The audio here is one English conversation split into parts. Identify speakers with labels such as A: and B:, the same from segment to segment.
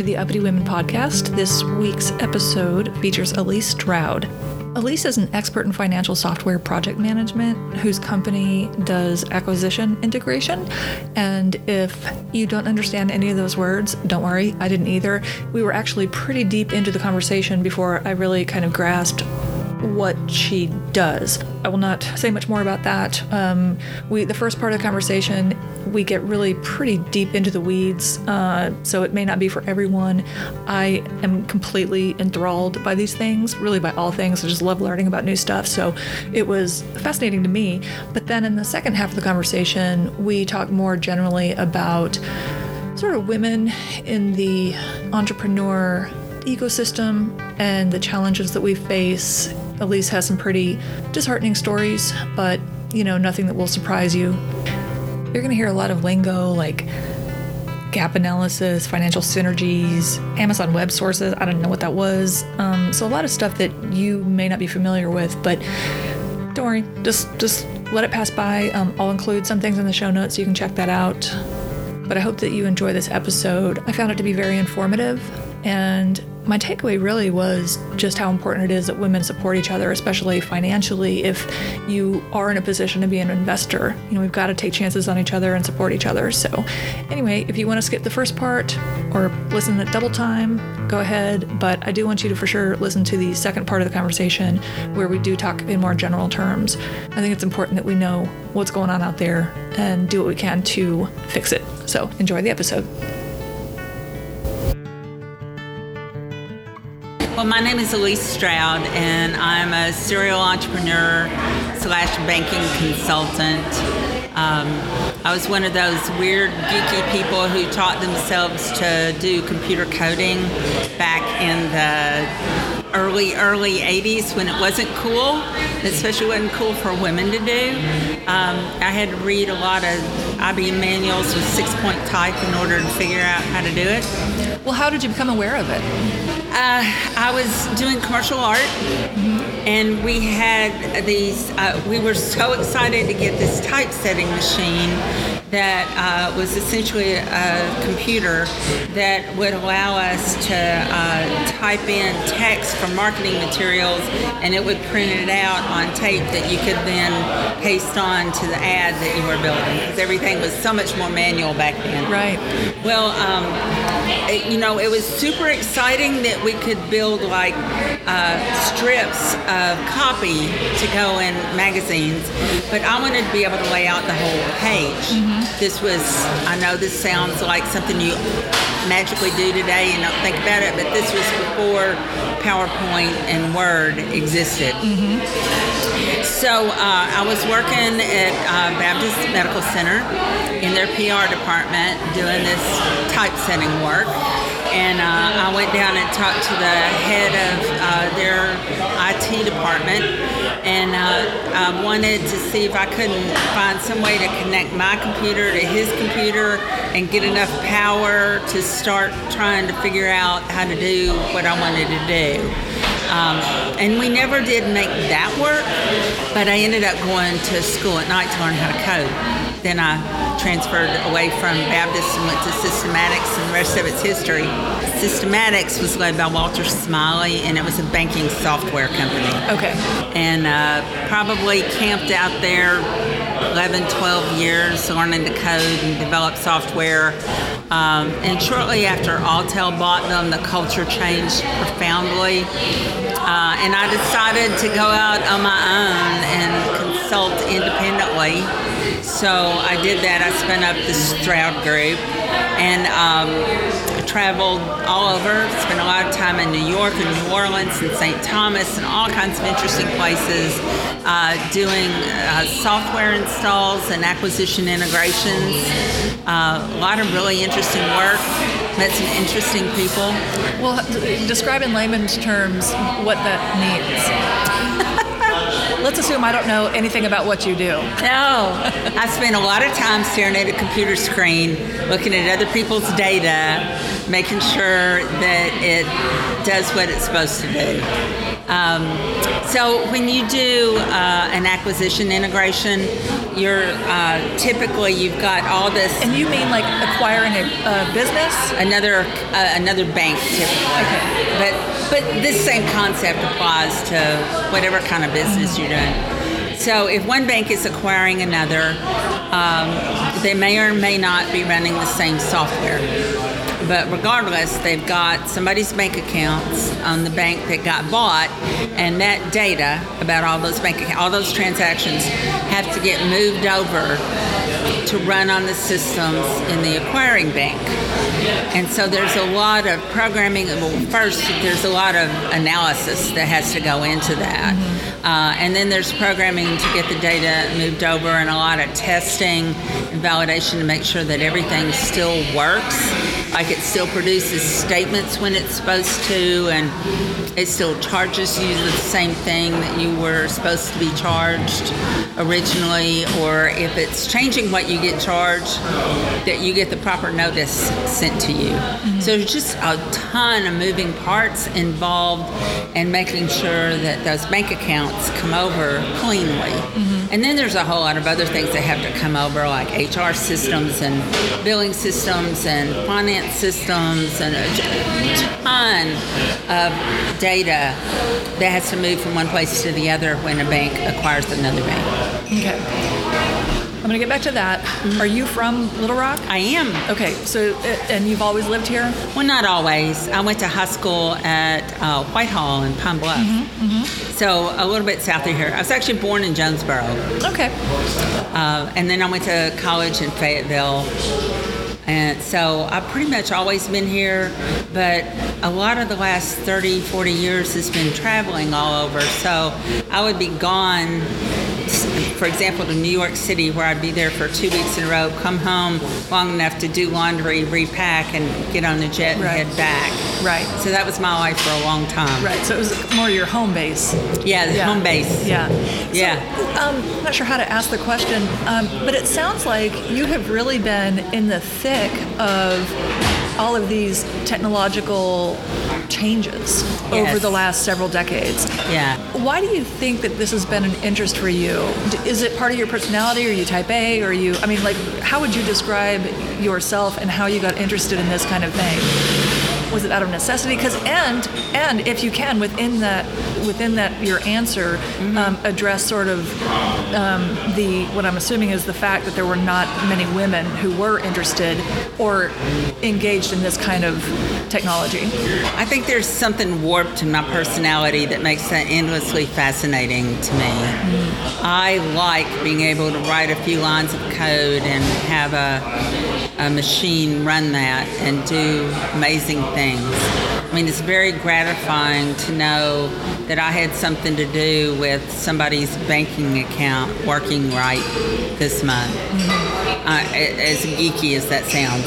A: To the Uppity Women podcast. This week's episode features Elise Stroud. Elise is an expert in financial software project management whose company does acquisition integration. And if you don't understand any of those words, don't worry, I didn't either. We were actually pretty deep into the conversation before I really kind of grasped what she does. I will not say much more about that. Um, we the first part of the conversation we get really pretty deep into the weeds, uh, so it may not be for everyone. I am completely enthralled by these things, really by all things. I just love learning about new stuff. So it was fascinating to me. But then in the second half of the conversation, we talk more generally about sort of women in the entrepreneur ecosystem and the challenges that we face. Elise has some pretty disheartening stories, but you know, nothing that will surprise you. You're going to hear a lot of lingo like gap analysis, financial synergies, Amazon Web Sources. I don't know what that was. Um, so a lot of stuff that you may not be familiar with, but don't worry, just just let it pass by. Um, I'll include some things in the show notes so you can check that out. But I hope that you enjoy this episode. I found it to be very informative and my takeaway really was just how important it is that women support each other, especially financially. If you are in a position to be an investor, you know, we've got to take chances on each other and support each other. So, anyway, if you want to skip the first part or listen at double time, go ahead. But I do want you to for sure listen to the second part of the conversation where we do talk in more general terms. I think it's important that we know what's going on out there and do what we can to fix it. So, enjoy the episode.
B: Well, my name is Elise Stroud, and I'm a serial entrepreneur slash banking consultant. Um, I was one of those weird, geeky people who taught themselves to do computer coding back in the early, early 80s when it wasn't cool, especially wasn't cool for women to do. Um, I had to read a lot of IBM manuals with six point type in order to figure out how to do it.
A: Well, how did you become aware of it?
B: Uh, I was doing commercial art, and we had these. Uh, we were so excited to get this typesetting machine that uh, was essentially a computer that would allow us to uh, type in text for marketing materials, and it would print it out on tape that you could then paste on to the ad that you were building because everything was so much more manual back then.
A: Right.
B: Well, um, it, you know, it was super exciting that we could build like uh, strips of copy to go in magazines, but I wanted to be able to lay out the whole page. Mm-hmm. This was, I know this sounds like something you magically do today and don't think about it, but this was before PowerPoint and Word existed.
A: Mm-hmm.
B: So uh, I was working at uh, Baptist Medical Center in their PR department doing this typesetting work and uh, I went down and talked to the head of uh, their IT department, and uh, I wanted to see if I couldn't find some way to connect my computer to his computer and get enough power to start trying to figure out how to do what I wanted to do. Um, and we never did make that work, but I ended up going to school at night to learn how to code then I transferred away from Baptist and went to Systematics, and the rest of it's history. Systematics was led by Walter Smiley, and it was a banking software company.
A: Okay.
B: And uh, probably camped out there 11, 12 years learning to code and develop software. Um, and shortly after Alltel bought them, the culture changed profoundly. Uh, and I decided to go out on my own and consult independently so I did that. I spun up the Stroud Group and um, traveled all over. Spent a lot of time in New York and New Orleans and St. Thomas and all kinds of interesting places, uh, doing uh, software installs and acquisition integrations. Uh, a lot of really interesting work. Met some interesting people.
A: Well, describe in layman's terms what that means. let's assume I don't know anything about what you do.
B: No, I spend a lot of time staring at a computer screen, looking at other people's data, making sure that it does what it's supposed to do. Um, so when you do uh, an acquisition integration, you're uh, typically you've got all this.
A: And you mean like acquiring a, a business?
B: Another uh, another bank typically.
A: Okay.
B: But but this same concept applies to whatever kind of business you're doing. So if one bank is acquiring another, um, they may or may not be running the same software. But regardless, they've got somebody's bank accounts on the bank that got bought, and that data about all those bank accounts, all those transactions have to get moved over to run on the systems in the acquiring bank. And so there's a lot of programming. Well, first, there's a lot of analysis that has to go into that. Mm-hmm. Uh, and then there's programming to get the data moved over and a lot of testing and validation to make sure that everything still works. Like it still produces statements when it's supposed to, and it still charges you the same thing that you were supposed to be charged originally, or if it's changing what you get charged, that you get the proper notice sent to you. Mm-hmm. So there's just a ton of moving parts involved in making sure that those bank accounts come over cleanly. Mm-hmm. And then there's a whole lot of other things that have to come over, like HR systems and billing systems and finance systems and a ton of data that has to move from one place to the other when a bank acquires another bank.
A: Okay. I'm going to get back to that. Mm-hmm. Are you from Little Rock?
B: I am.
A: Okay, so, uh, and you've always lived here?
B: Well, not always. I went to high school at uh, Whitehall in Pine Bluff. Mm-hmm, mm-hmm. So, a little bit south of here. I was actually born in Jonesboro.
A: Okay.
B: Uh, and then I went to college in Fayetteville. And so I've pretty much always been here, but a lot of the last 30, 40 years has been traveling all over. So I would be gone for example, to New York City, where I'd be there for two weeks in a row, come home long enough to do laundry, repack, and get on the jet and right. head back.
A: Right.
B: So that was my life for a long time.
A: Right. So it was more your home base.
B: Yeah, yeah. home base.
A: Yeah.
B: Yeah.
A: So, um, I'm not sure how to ask the question, um, but it sounds like you have really been in the thick of all of these technological changes yes. over the last several decades.
B: Yeah.
A: Why do you think that this has been an interest for you? Is it part of your personality? Are you type A? Or you, I mean, like, how would you describe yourself and how you got interested in this kind of thing? Was it out of necessity? Because and and if you can within that within that your answer mm-hmm. um, address sort of um, the what I'm assuming is the fact that there were not many women who were interested or engaged in this kind of technology.
B: I think there's something warped in my personality that makes that endlessly fascinating to me. Mm-hmm. I like being able to write a few lines of code and have a a machine run that and do amazing things. I mean, it's very gratifying to know that I had something to do with somebody's banking account working right this month. Mm-hmm. Uh, as geeky as that sounds.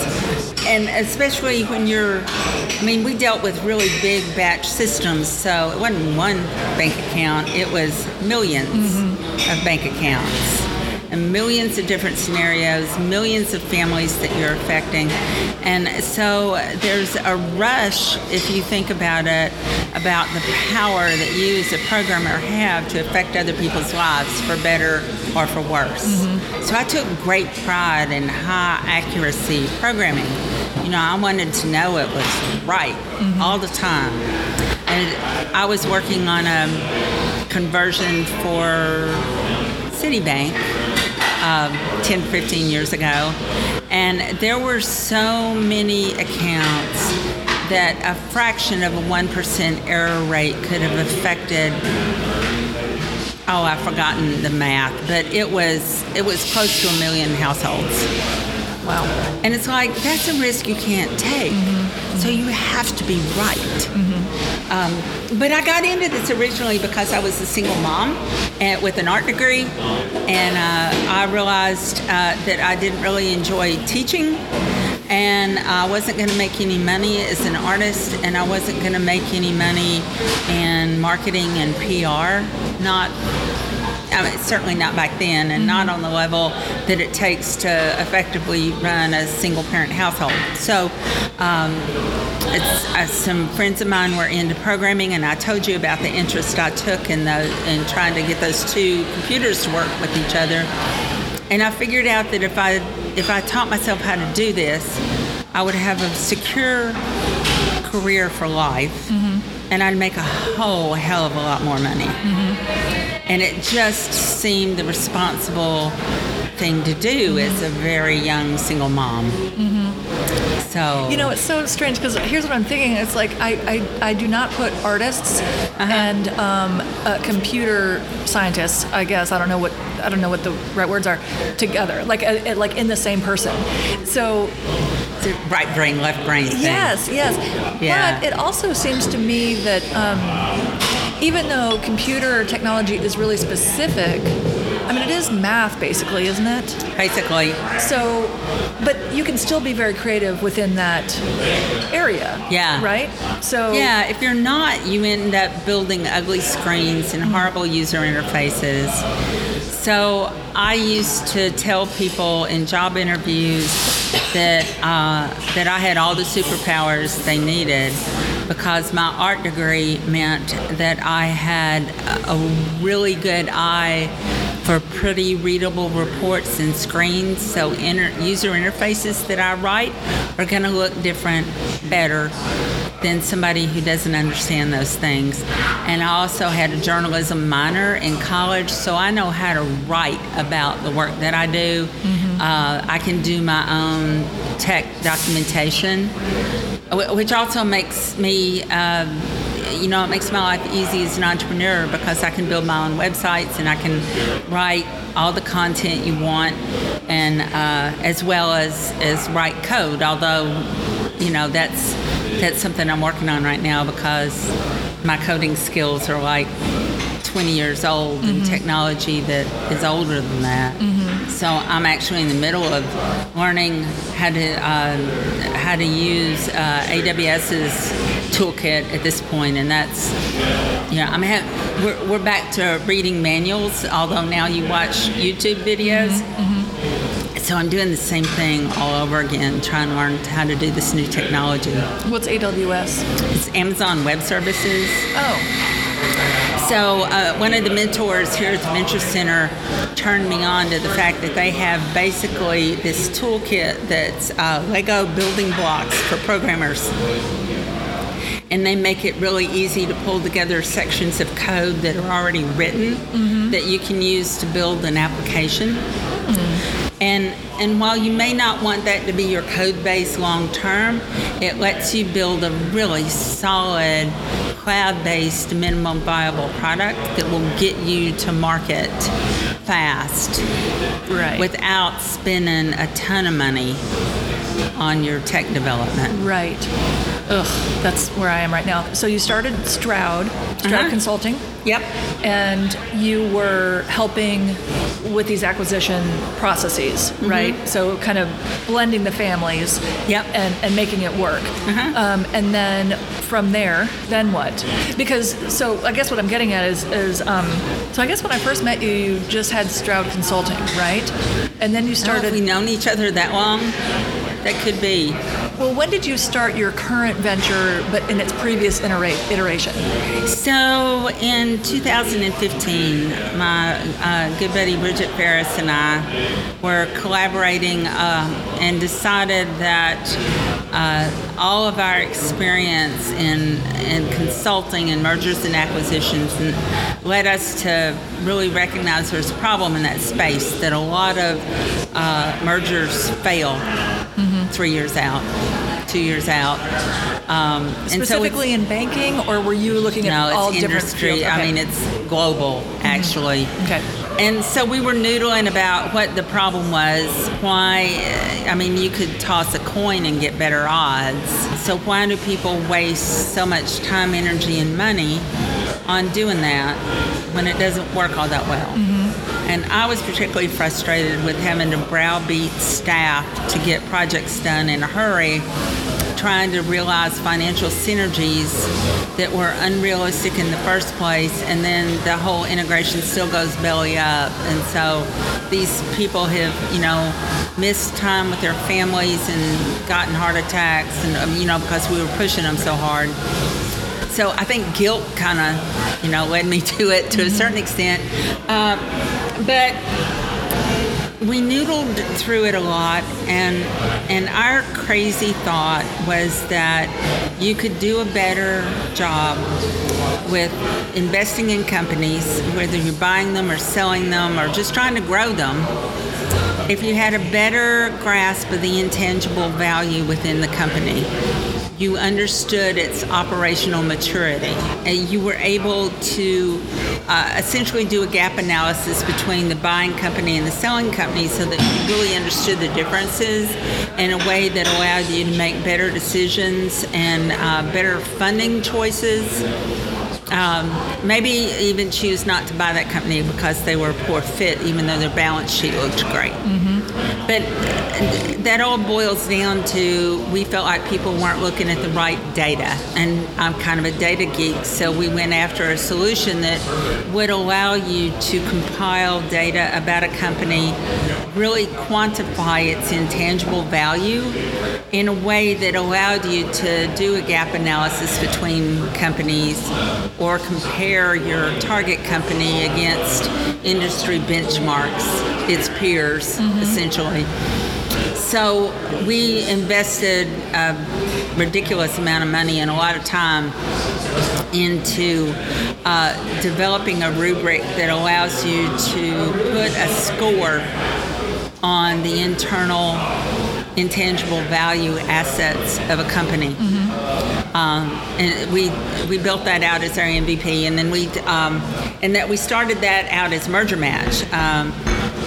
B: And especially when you're, I mean, we dealt with really big batch systems, so it wasn't one bank account, it was 1000000s mm-hmm. of bank accounts and millions of different scenarios, millions of families that you're affecting. And so there's a rush, if you think about it, about the power that you as a programmer have to affect other people's lives for better or for worse. Mm-hmm. So I took great pride in high accuracy programming. You know, I wanted to know it was right mm-hmm. all the time. And I was working on a conversion for Citibank um, 10, 15 years ago. And there were so many accounts that a fraction of a 1% error rate could have affected oh i've forgotten the math but it was it was close to a million households
A: wow
B: and it's like that's a risk you can't take mm-hmm. so you have to be right mm-hmm. Um, but I got into this originally because I was a single mom with an art degree, and uh, I realized uh, that I didn't really enjoy teaching. And I wasn't going to make any money as an artist, and I wasn't going to make any money in marketing and PR. Not I mean, certainly not back then, and not on the level that it takes to effectively run a single parent household. So, um, it's, uh, some friends of mine were into programming, and I told you about the interest I took in the in trying to get those two computers to work with each other. And I figured out that if I if I taught myself how to do this, I would have a secure career for life, and I'd make a whole hell of a lot more money. And it just seemed the responsible thing to do as a very young single mom. So
A: You know, it's so strange because here's what I'm thinking. It's like I, I, I do not put artists and um, uh, computer scientists. I guess I don't know what I don't know what the right words are together. Like uh, uh, like in the same person. So
B: right brain, left brain thing.
A: yes, yes.
B: Yeah.
A: But it also seems to me that um, even though computer technology is really specific, I mean it is math basically, isn't it?
B: Basically,
A: So, but you can still be very creative within that area.
B: Yeah.
A: Right? So,
B: Yeah, if you're not, you end up building ugly screens and horrible user interfaces. So I used to tell people in job interviews that uh, that I had all the superpowers they needed because my art degree meant that I had a really good eye for pretty readable reports and screens. So inter- user interfaces that I write are going to look different, better than somebody who doesn't understand those things. And I also had a journalism minor in college, so I know how to write about the work that I do. Mm-hmm. Uh, I can do my own tech documentation, which also makes me. Um, you know, it makes my life easy as an entrepreneur because I can build my own websites and I can write all the content you want, and uh, as well as as write code. Although, you know, that's that's something I'm working on right now because my coding skills are like 20 years old and technology that is older than that. So I'm actually in the middle of learning how to um, how to use uh, AWS's toolkit at this point, and that's yeah. I'm ha- we're, we're back to reading manuals, although now you watch YouTube videos. So I'm doing the same thing all over again, trying to learn how to do this new technology.
A: what's AWS?
B: It's Amazon Web Services.
A: Oh,
B: So uh, one of the mentors here at the Venture Center turned me on to the fact that they have basically this toolkit that's uh, Lego building blocks for programmers. And they make it really easy to pull together sections of code that are already written that you can use to build an application. And and while you may not want that to be your code base long term, it lets you build a really solid cloud-based minimum viable product that will get you to market fast
A: right.
B: without spending a ton of money on your tech development.
A: right. Ugh, that's where I am right now. So you started Stroud, Stroud
B: Uh-huh.
A: Consulting,
B: Yep.
A: and you were helping with these acquisition processes, right? So kind of blending the families,
B: Yep.
A: and, and making it work. Um, and then from there, then what? Because so I guess what I'm getting at is is um, so I guess when I first met you, you just had Stroud Consulting, right? And then you started.
B: Have we known each other that long? That could be.
A: Well, when did you start your current venture, but in its previous itera- iteration?
B: So in 2015, my uh, good buddy Bridget Ferris and I were collaborating uh, and decided that uh, all of our experience in, in consulting and mergers and acquisitions and led us to really recognize there's a problem in that space that a lot of uh, mergers fail three years out, two years out. Um, and so it's-
A: Specifically in banking, or were you looking at
B: no, it's
A: all different
B: industry.
A: fields?
B: I mean, it's global, actually.
A: Okay.
B: And so we were noodling about what the problem was. Why? uh, I mean, you could toss a coin and get better odds. So why do people waste so much time, energy, and money on doing that when it doesn't work all that well? And I was particularly frustrated with having to browbeat staff to get projects done in a hurry trying to realize financial synergies that were unrealistic in the first place, and then the whole integration still goes belly up. And so these people have, you know, missed time with their families and gotten heart attacks, and um, you know, because we were pushing them so hard. So I think guilt kind of, you know, led me to it to a certain extent. Uh, but we noodled through it a lot, and and our crazy thought was that you could do a better job with investing in companies, whether you're buying them or selling them or just trying to grow them, if you had a better grasp of the intangible value within the company you understood its operational maturity and you were able to uh, essentially do a gap analysis between the buying company and the selling company so that you really understood the differences in a way that allowed you to make better decisions and uh, better funding choices um, maybe even choose not to buy that company because they were a poor fit, even though their balance sheet looked great. Mm-hmm. But that all boils down to we felt like people weren't looking at the right data. And I'm kind of a data geek, so we went after a solution that would allow you to compile data about a company, really quantify its intangible value in a way that allowed you to do a gap analysis between companies or compare your target company against industry benchmarks, its peers, mm-hmm. essentially. So we invested a ridiculous amount of money and a lot of time into uh, developing a rubric that allows you to put a score on the internal intangible value assets of a company. Mm-hmm. Um, and we we built that out as our MVP, and then we um, and that we started that out as merger match. Um,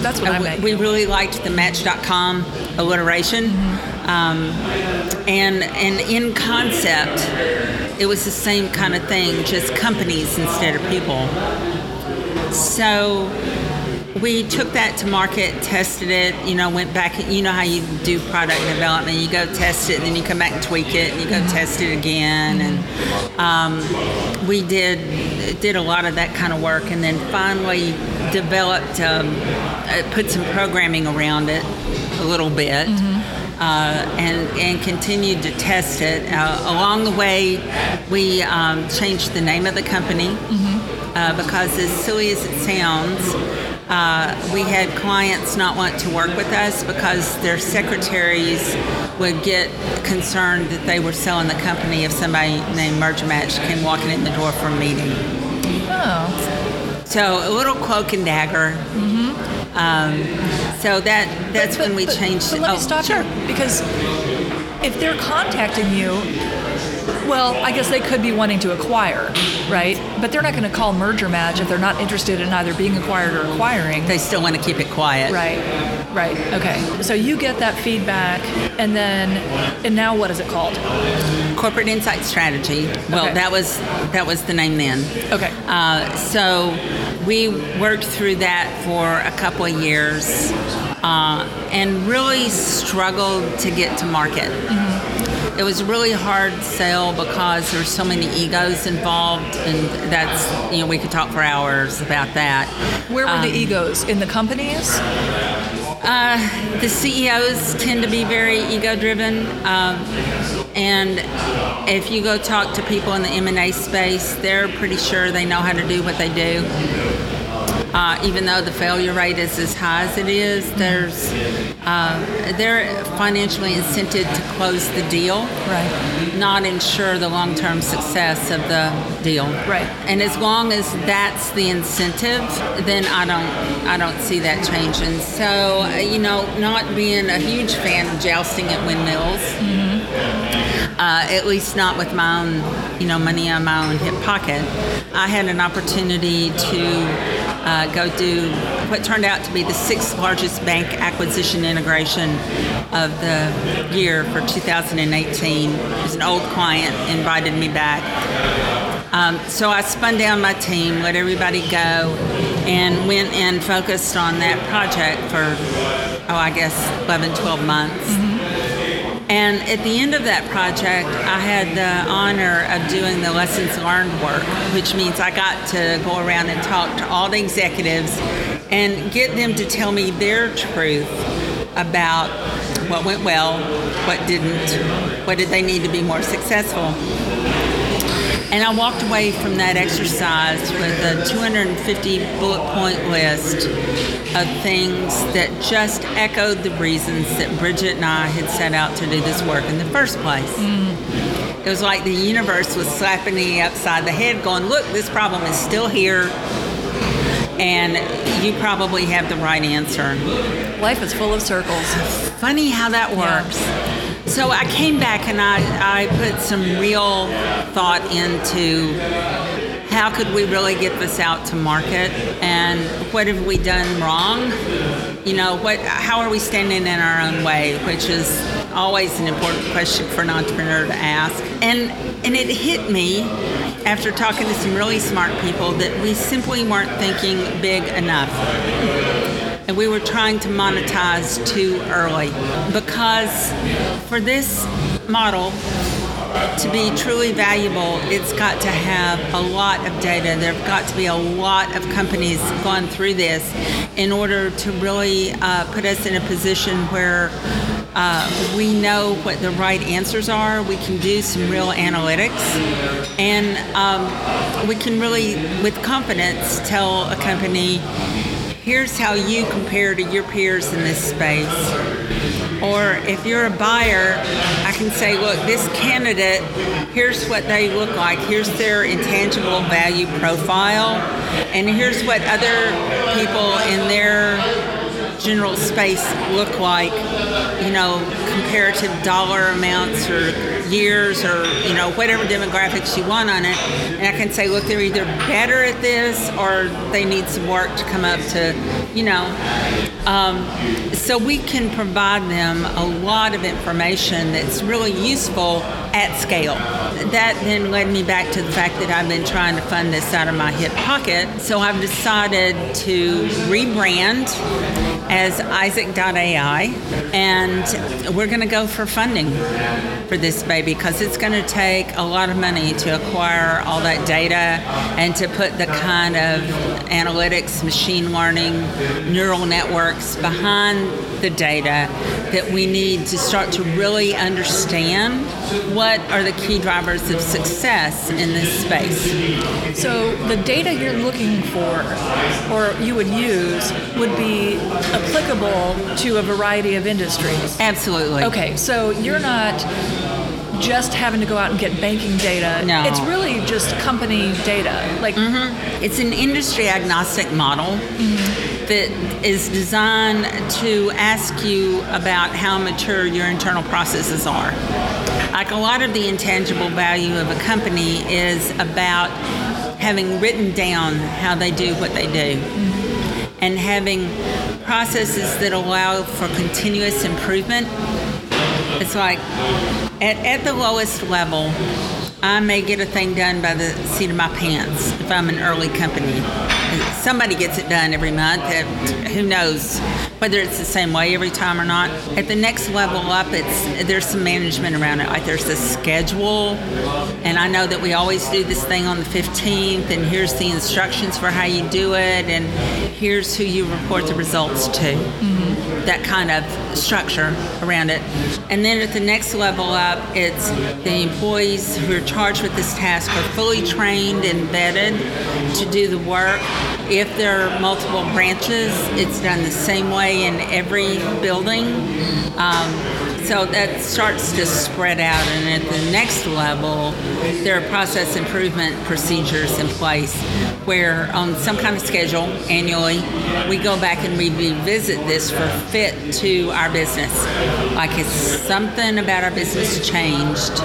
A: That's what I meant.
B: We really liked the Match.com alliteration, mm-hmm. Um, and and in concept, it was the same kind of thing, just companies instead of people. So we took that to market, tested it, you know, went back, you know how you do product development. You go test it, and then you come back and tweak it, and you go test it again. And um, we did, did a lot of that kind of work, and then finally developed, um, uh, put some programming around it a little bit. Mm-hmm. Uh, and, and continued to test it. Uh, along the way, we um, changed the name of the company mm-hmm. uh, because, as silly as it sounds, uh, we had clients not want to work with us because their secretaries would get concerned that they were selling the company if somebody named Merger Match came walking in the door for a meeting.
A: Oh.
B: So a little cloak and dagger. Mm-hmm. Um, so that that's but, but, when we
A: but,
B: changed.
A: But let
B: oh,
A: me stop
B: sure.
A: because if they're contacting you well, I guess they could be wanting to acquire, right? But they're not going to call merger match if they're not interested in either being acquired or acquiring.
B: They still want to keep it quiet.
A: Right. Right. Okay. So you get that feedback, and then, and now what is it called?
B: Corporate Insight Strategy. Well, okay. that was that was the name then.
A: Okay.
B: Uh, so we worked through that for a couple of years, uh, and really struggled to get to market. Mm-hmm it was a really hard sale because there's so many egos involved, and that's you know we could talk for hours about that.
A: Where were um, the egos in the companies?
B: Uh, the CEOs tend to be very ego-driven, um, and if you go talk to people in the M&A space, they're pretty sure they know how to do what they do. Uh, even though the failure rate is as high as it is, there's uh, they're financially incented to close the deal,
A: right?
B: Not ensure the long-term success of the deal,
A: right?
B: And as long as that's the incentive, then I don't I don't see that changing. So uh, you know, not being a huge fan of jousting at windmills. Mm-hmm. Uh, at least not with my own, you know, money on my own hip pocket. I had an opportunity to uh, go do what turned out to be the sixth largest bank acquisition integration of the year for 2018. It was an old client invited me back. Um, so I spun down my team, let everybody go, and went and focused on that project for, oh, I guess 11, 12 months. Mm-hmm. And at the end of that project, I had the honor of doing the lessons learned work, which means I got to go around and talk to all the executives and get them to tell me their truth about what went well, what didn't, what did they need to be more successful. And I walked away from that exercise with a 250 bullet point list of things that just echoed the reasons that Bridget and I had set out to do this work in the first place. Mm. It was like the universe was slapping me upside the head, going, Look, this problem is still here, and you probably have the right answer.
A: Life is full of circles.
B: Funny how that works. Yeah. So I came back and I, I put some real thought into how could we really get this out to market and what have we done wrong? You know, what how are we standing in our own way, which is always an important question for an entrepreneur to ask. And and it hit me after talking to some really smart people that we simply weren't thinking big enough and we were trying to monetize too early because for this model to be truly valuable, it's got to have a lot of data. There have got to be a lot of companies gone through this in order to really uh, put us in a position where uh, we know what the right answers are. We can do some real analytics, and um, we can really, with confidence, tell a company here's how you compare to your peers in this space. Or if you're a buyer, I can say, look, this candidate, here's what they look like, here's their intangible value profile, and here's what other people in their general space look like, you know, comparative dollar amounts or years or, you know, whatever demographics you want on it. And I can say, look, they're either better at this or they need some work to come up to, you know. Um, so we can provide them a lot of information that's really useful at scale. That then led me back to the fact that I've been trying to fund this out of my hip pocket. So I've decided to rebrand as Isaac.ai, and we're going to go for funding for this baby because it's going to take a lot of money to acquire all that data and to put the kind of analytics, machine learning, neural networks behind the data that we need to start to really understand what are the key drivers of success in this space.
A: So the data you're looking for or you would use would be applicable to a variety of industries.
B: Absolutely.
A: Okay, so you're not just having to go out and get banking data.
B: No.
A: It's really just company data. Like
B: mm-hmm. it's an industry agnostic model. Mm-hmm that is designed to ask you about how mature your internal processes are. Like a lot of the intangible value of a company is about having written down how they do what they do mm-hmm. And having processes that allow for continuous improvement. It's like at, at the lowest level, I may get a thing done by the seat of my pants if I'm an early company. Somebody gets it done every month. Who knows whether it's the same way every time or not. At the next level up, it's there's some management around it. Like there's a schedule, and I know that we always do this thing on the 15th, and here's the instructions for how you do it, and here's who you report the results to. Mm-hmm. That kind of structure around it. And then at the next level up, it's the employees who are charged with this task are fully trained and vetted to do the work. If there are multiple branches, it's done the same way in every building. Um, so that starts to spread out, and at the next level, there are process improvement procedures in place where, on some kind of schedule annually, we go back and we revisit this for fit to our business. Like it's something about our business changed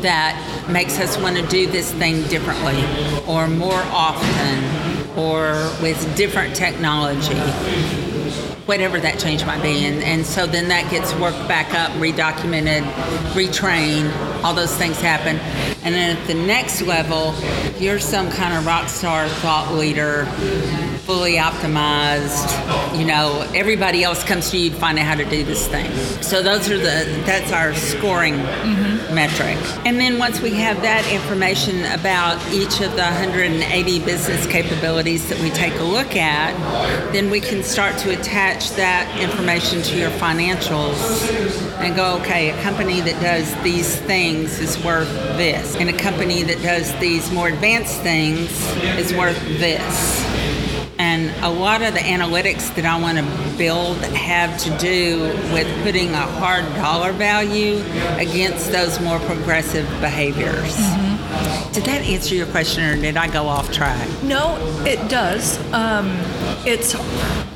B: that makes us want to do this thing differently or more often or with different technology whatever that change might be. And, and so then that gets worked back up, redocumented, retrained, all those things happen. And then at the next level, you're some kind of rock star thought leader fully optimized. You know, everybody else comes to you to find out how to do this thing. So those are the that's our scoring mm-hmm. metric. And then once we have that information about each of the 180 business capabilities that we take a look at, then we can start to attach that information to your financials and go, okay, a company that does these things is worth this, and a company that does these more advanced things is worth this. A lot of the analytics that I want to build have to do with putting a hard dollar value against those more progressive behaviors. Mm-hmm. Did that answer your question, or did I go off track?
A: No, it does. Um, it's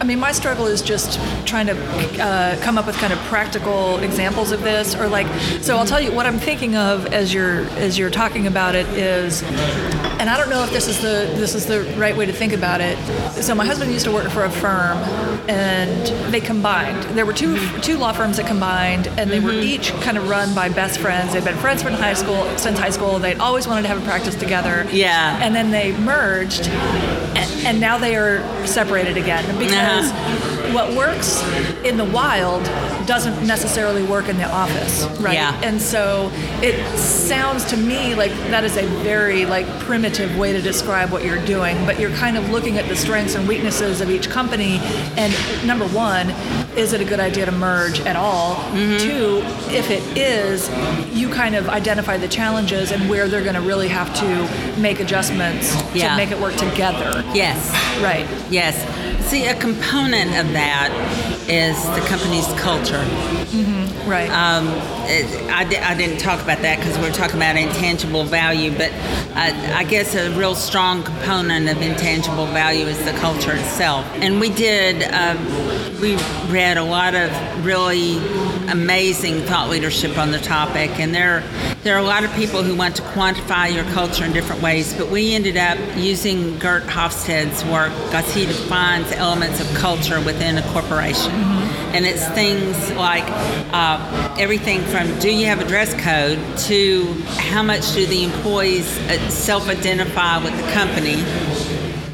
A: I mean, my struggle is just trying to uh, come up with kind of practical examples of this, or like. So I'll tell you what I'm thinking of as you're as you're talking about it is, and I don't know if this is the this is the right way to think about it. So my husband used to work for a firm, and they combined. There were two two law firms that combined, and they mm-hmm. were each kind of run by best friends. They'd been friends from high school since high school. They'd always wanted to have a practice together.
B: Yeah.
A: And then they merged, and, now they are separated again because. Uh-huh what works in the wild doesn't necessarily work in the office, right?
B: Yeah.
A: And so it sounds to me like that is a very like primitive way to describe what you're doing, but you're kind of looking at the strengths and weaknesses of each company and number 1, is it a good idea to merge at all? Mm-hmm. Two, if it is, you kind of identify the challenges and where they're going to really have to make adjustments yeah. to make it work together.
B: Yes.
A: Right.
B: Yes. See, a component of that is the company's culture.
A: Mm-hmm. Right.
B: Um, it, I, I didn't talk about that because we are talking about intangible value, but I, I guess a real strong component of intangible value is the culture itself. And we did, uh, we read a lot of really amazing thought leadership on the topic, and there, there are a lot of people who want to quantify your culture in different ways, but we ended up using Geert Hofstede's work because he defines elements of culture within a corporation. Mm-hmm. And it's things like uh, everything from do you have a dress code to how much do the employees uh, self identify with the company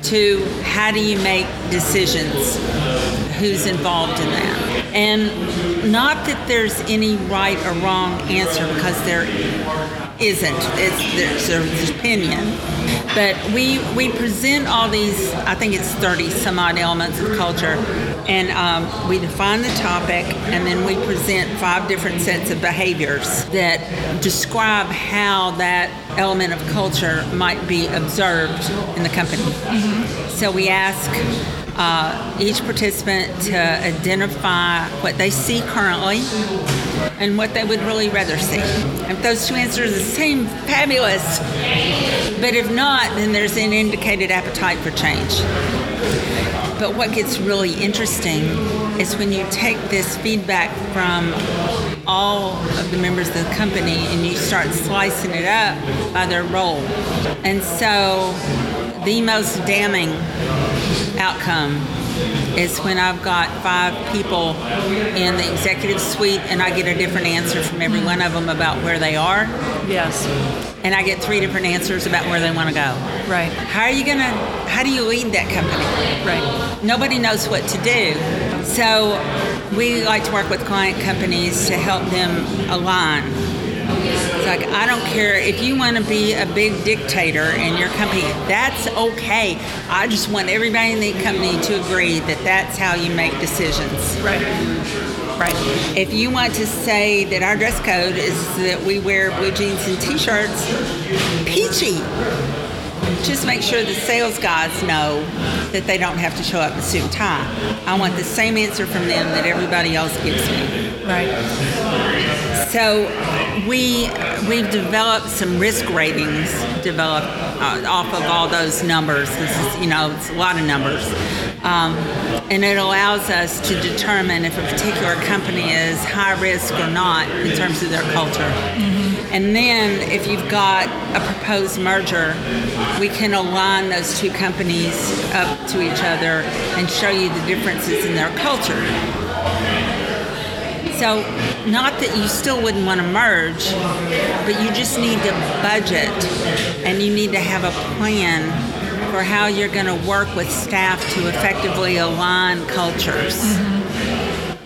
B: to how do you make decisions, who's involved in that. And not that there's any right or wrong answer because there isn't. It's there's an opinion, but we we present all these. I think it's thirty some odd elements of culture, and um, we define the topic, and then we present five different sets of behaviors that describe how that element of culture might be observed in the company. Mm-hmm. So we ask uh, each participant to identify what they see currently and what they would really rather see. If those two answers same, fabulous. But if not, then there's an indicated appetite for change. But what gets really interesting is when you take this feedback from all of the members of the company and you start slicing it up by their role. And so the most damning outcome is when I've got five people in the executive suite and I get a different answer from every one of them about where they are.
A: Yes.
B: And I get three different answers about where they want to go.
A: Right.
B: How are you going to, how do you lead that company?
A: Right.
B: Nobody knows what to do. So we like to work with client companies to help them align like, I don't care if you want to be a big dictator in your company, that's okay. I just want everybody in the company to agree that that's how you make decisions.
A: Right.
B: Right. If you want to say that our dress code is that we wear blue jeans and t shirts, peachy. Just make sure the sales guys know that they don't have to show up in suit and tie. I want the same answer from them that everybody else gives me.
A: Right.
B: So we we've developed some risk ratings developed uh, off of all those numbers. This is you know it's a lot of numbers, um, and it allows us to determine if a particular company is high risk or not in terms of their culture. Mm-hmm. And then if you've got a proposed merger, we can align those two companies up to each other and show you the differences in their culture. So, not that you still wouldn't want to merge, but you just need to budget and you need to have a plan for how you're going to work with staff to effectively align cultures.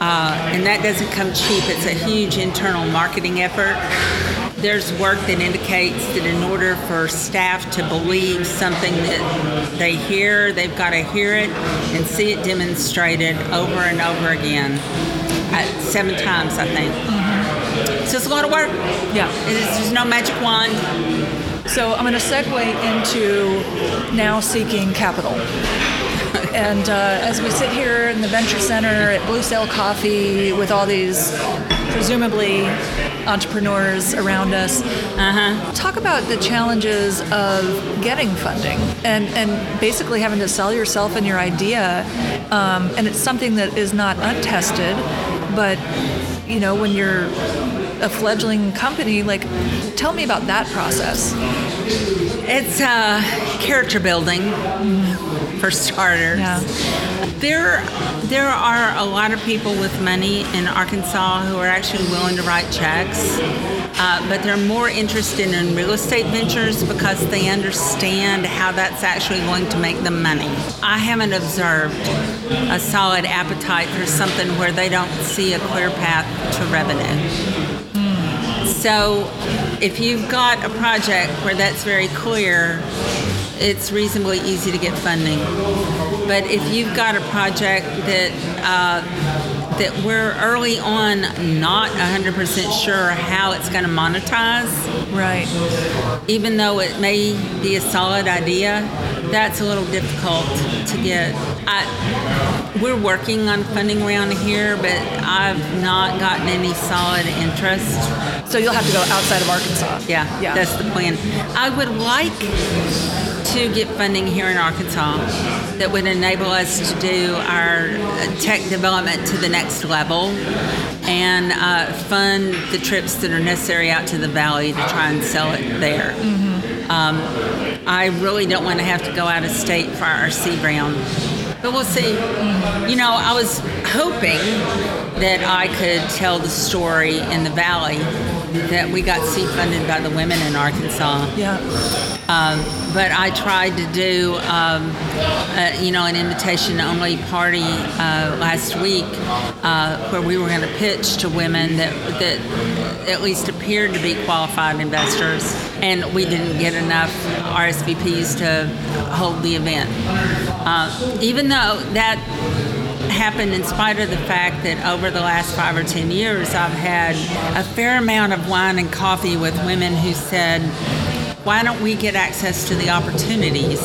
B: Uh, and that doesn't come cheap. It's a huge internal marketing effort. There's work that indicates that in order for staff to believe something that they hear, they've got to hear it and see it demonstrated over and over again. Uh, seven times, I think. So it's a lot of work.
A: Yeah.
B: It's, there's no magic wand.
A: So I'm going to segue into now seeking capital. And uh, as we sit here in the Venture Center at Blue Sail Coffee with all these presumably entrepreneurs around us,
B: Uh-huh.
A: talk about the challenges of getting funding and, and basically having to sell yourself and your idea. Um, and it's something that is not untested, but you know, when you're a fledgling company, like, tell me about that process.
B: It's uh, character building, for starters.
A: Yeah.
B: There, there are a lot of people with money in Arkansas who are actually willing to write checks, uh, but they're more interested in real estate ventures because they understand how that's actually going to make them money. I haven't observed a solid appetite for something where they don't see a clear path to revenue. So, if you've got a project where that's very clear, it's reasonably easy to get funding. But if you've got a project that uh, that we're early on not 100% sure how it's going to monetize,
A: Right.
B: even though it may be a solid idea, that's a little difficult to get. I, we're working on funding around here, but I've not gotten any solid interest.
A: So you'll have to go outside of Arkansas.
B: Yeah,
A: Yeah.
B: that's the plan. I would like to get funding here in Arkansas that would enable us to do our tech development to the next level and uh, fund the trips that are necessary out to the valley to try and sell it there. Um, I really don't want to have to go out of state for our seed round. But we'll see. You know, I was hoping that I could tell the story in the valley that we got seed funded by the women in Arkansas.
A: Yeah.
B: Um, but I tried to do, um, uh, you know, an invitation-only party uh, last week uh, where we were going to pitch to women that that at least appeared to be qualified investors, and we didn't get enough RSVPs to hold the event. Uh, even though that happened in spite of the fact that over the last five or ten years, I've had a fair amount of wine and coffee with women who said, why don't we get access to the opportunities?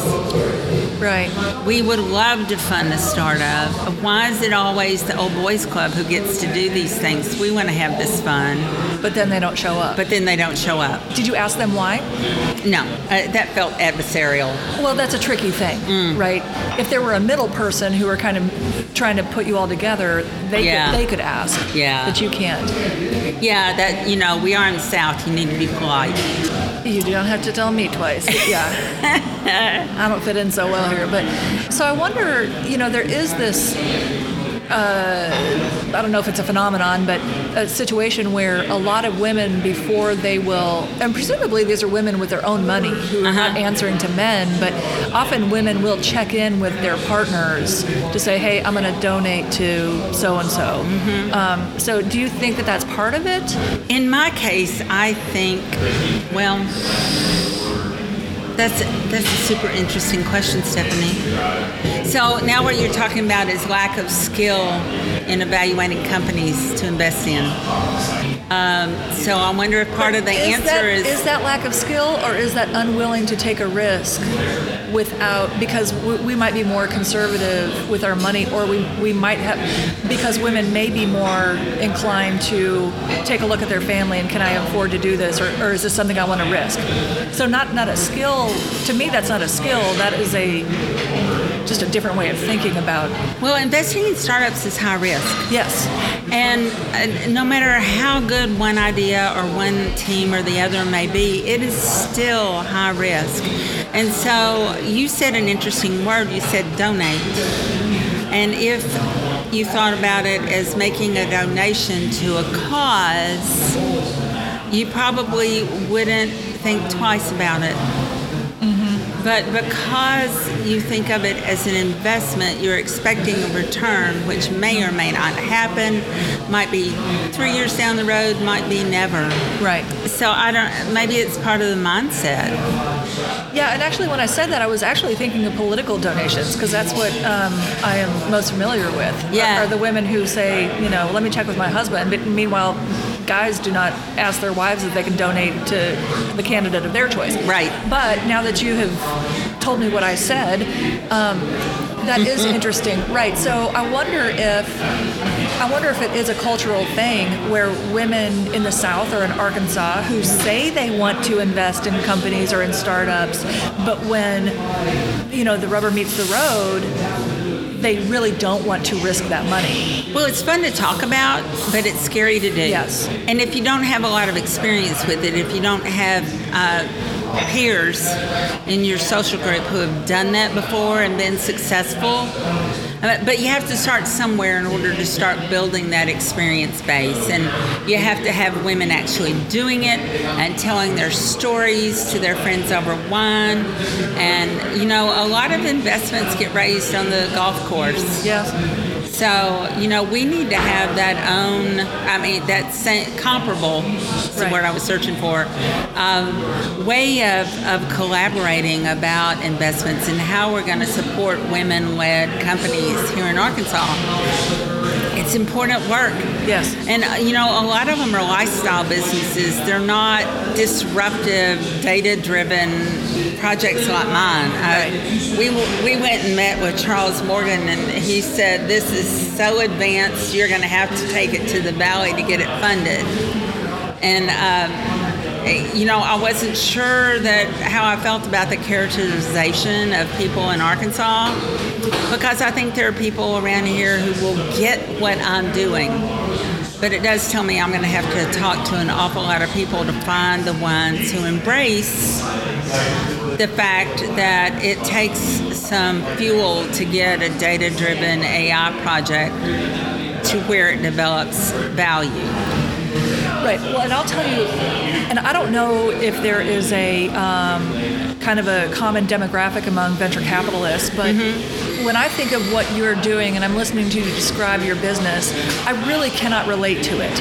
A: Right.
B: We would love to fund a startup. Why is it always the old boys club who gets to do these things? We want to have this fun,
A: But then they don't show up.
B: but then they don't show up.
A: Did you ask them why?
B: No, uh, that felt adversarial.
A: Well, that's a tricky thing,
B: Mm.
A: right? If there were a middle person who were kind of trying to put you all together, they
B: Yeah.
A: could, they could ask.
B: Yeah.
A: But you can't.
B: Yeah, that you know, we are in the South. You need to be polite.
A: You don't have to tell me twice. Yeah. I don't fit in so well here. But so I wonder, you know, there is this. Uh, I don't know if it's a phenomenon, but a situation where a lot of women, before they will, and presumably these are women with their own money who are not
B: Uh-huh.
A: answering to men, but often women will check in with their partners to say, hey, I'm going to donate to so and so. So do you think that that's part of it?
B: In my case, I think, well, that's that's a super interesting question, Stephanie. So now what you're talking about is lack of skill in evaluating companies to invest in. Um, so I wonder if part of the
A: Is
B: answer
A: that,
B: is,
A: is that lack of skill or is that unwilling to take a risk without because we, we might be more conservative with our money or we, we might have because women may be more inclined to take a look at their family and can I afford to do this or, or is this something I want to risk so not not a skill to me that's not a skill that is a just a different way of thinking about
B: well, investing in startups is high risk.
A: yes
B: And uh, no matter how good one idea or one team or the other may be, it is still high risk. And so you said an interesting word. You said donate. And if you thought about it as making a donation to a cause, you probably wouldn't think twice about it. But because you think of it as an investment, you're expecting a return, which may or may not happen. Might be three years down the road, might be never.
A: Right.
B: So I don't. Maybe it's part of the mindset.
A: Yeah, and actually, when I said that, I was actually thinking of political donations because that's what um, I am most familiar with.
B: Yeah.
A: Are, are the women who say, you know, let me check with my husband, but meanwhile, guys do not ask their wives if they can donate to the candidate of their choice.
B: Right.
A: But now that you have told me what I said, um, that is interesting. Right. So I wonder if I wonder if it is a cultural thing where women in the South or in Arkansas who say they want to invest in companies or in startups, but when you know the rubber meets the road, they really don't want to risk that money.
B: Well, it's fun to talk about, but it's scary to do.
A: Yes.
B: And if you don't have a lot of experience with it, if you don't have uh, peers in your social group who have done that before and been successful, but you have to start somewhere in order to start building that experience base. And you have to have women actually doing it and telling their stories to their friends over wine. And, you know, a lot of investments get raised on the golf course.
A: Yes.
B: So, you know, we need to have that own, I mean, that comparable, is
A: Right.
B: what I was searching for, um, way of, of collaborating about investments and how we're going to support women led companies here in Arkansas. It's important work.
A: Yes.
B: And, uh, you know, a lot of them are lifestyle businesses. They're not disruptive, data driven projects like mine. Uh, we, we went and met with Charles Morgan, and he said, This is so advanced, you're going to have to take it to the valley to get it funded. And, um, you know, I wasn't sure that how I felt about the characterization of people in Arkansas because I think there are people around here who will get what I'm doing. But it does tell me I'm going to have to talk to an awful lot of people to find the ones who embrace the fact that it takes some fuel to get a data driven AI project to where it develops value.
A: Right. Well, and I'll tell you, and I don't know if there is a um, kind of a common demographic among venture capitalists, but when I think of what you're doing and I'm listening to you describe your business, I really cannot relate to it.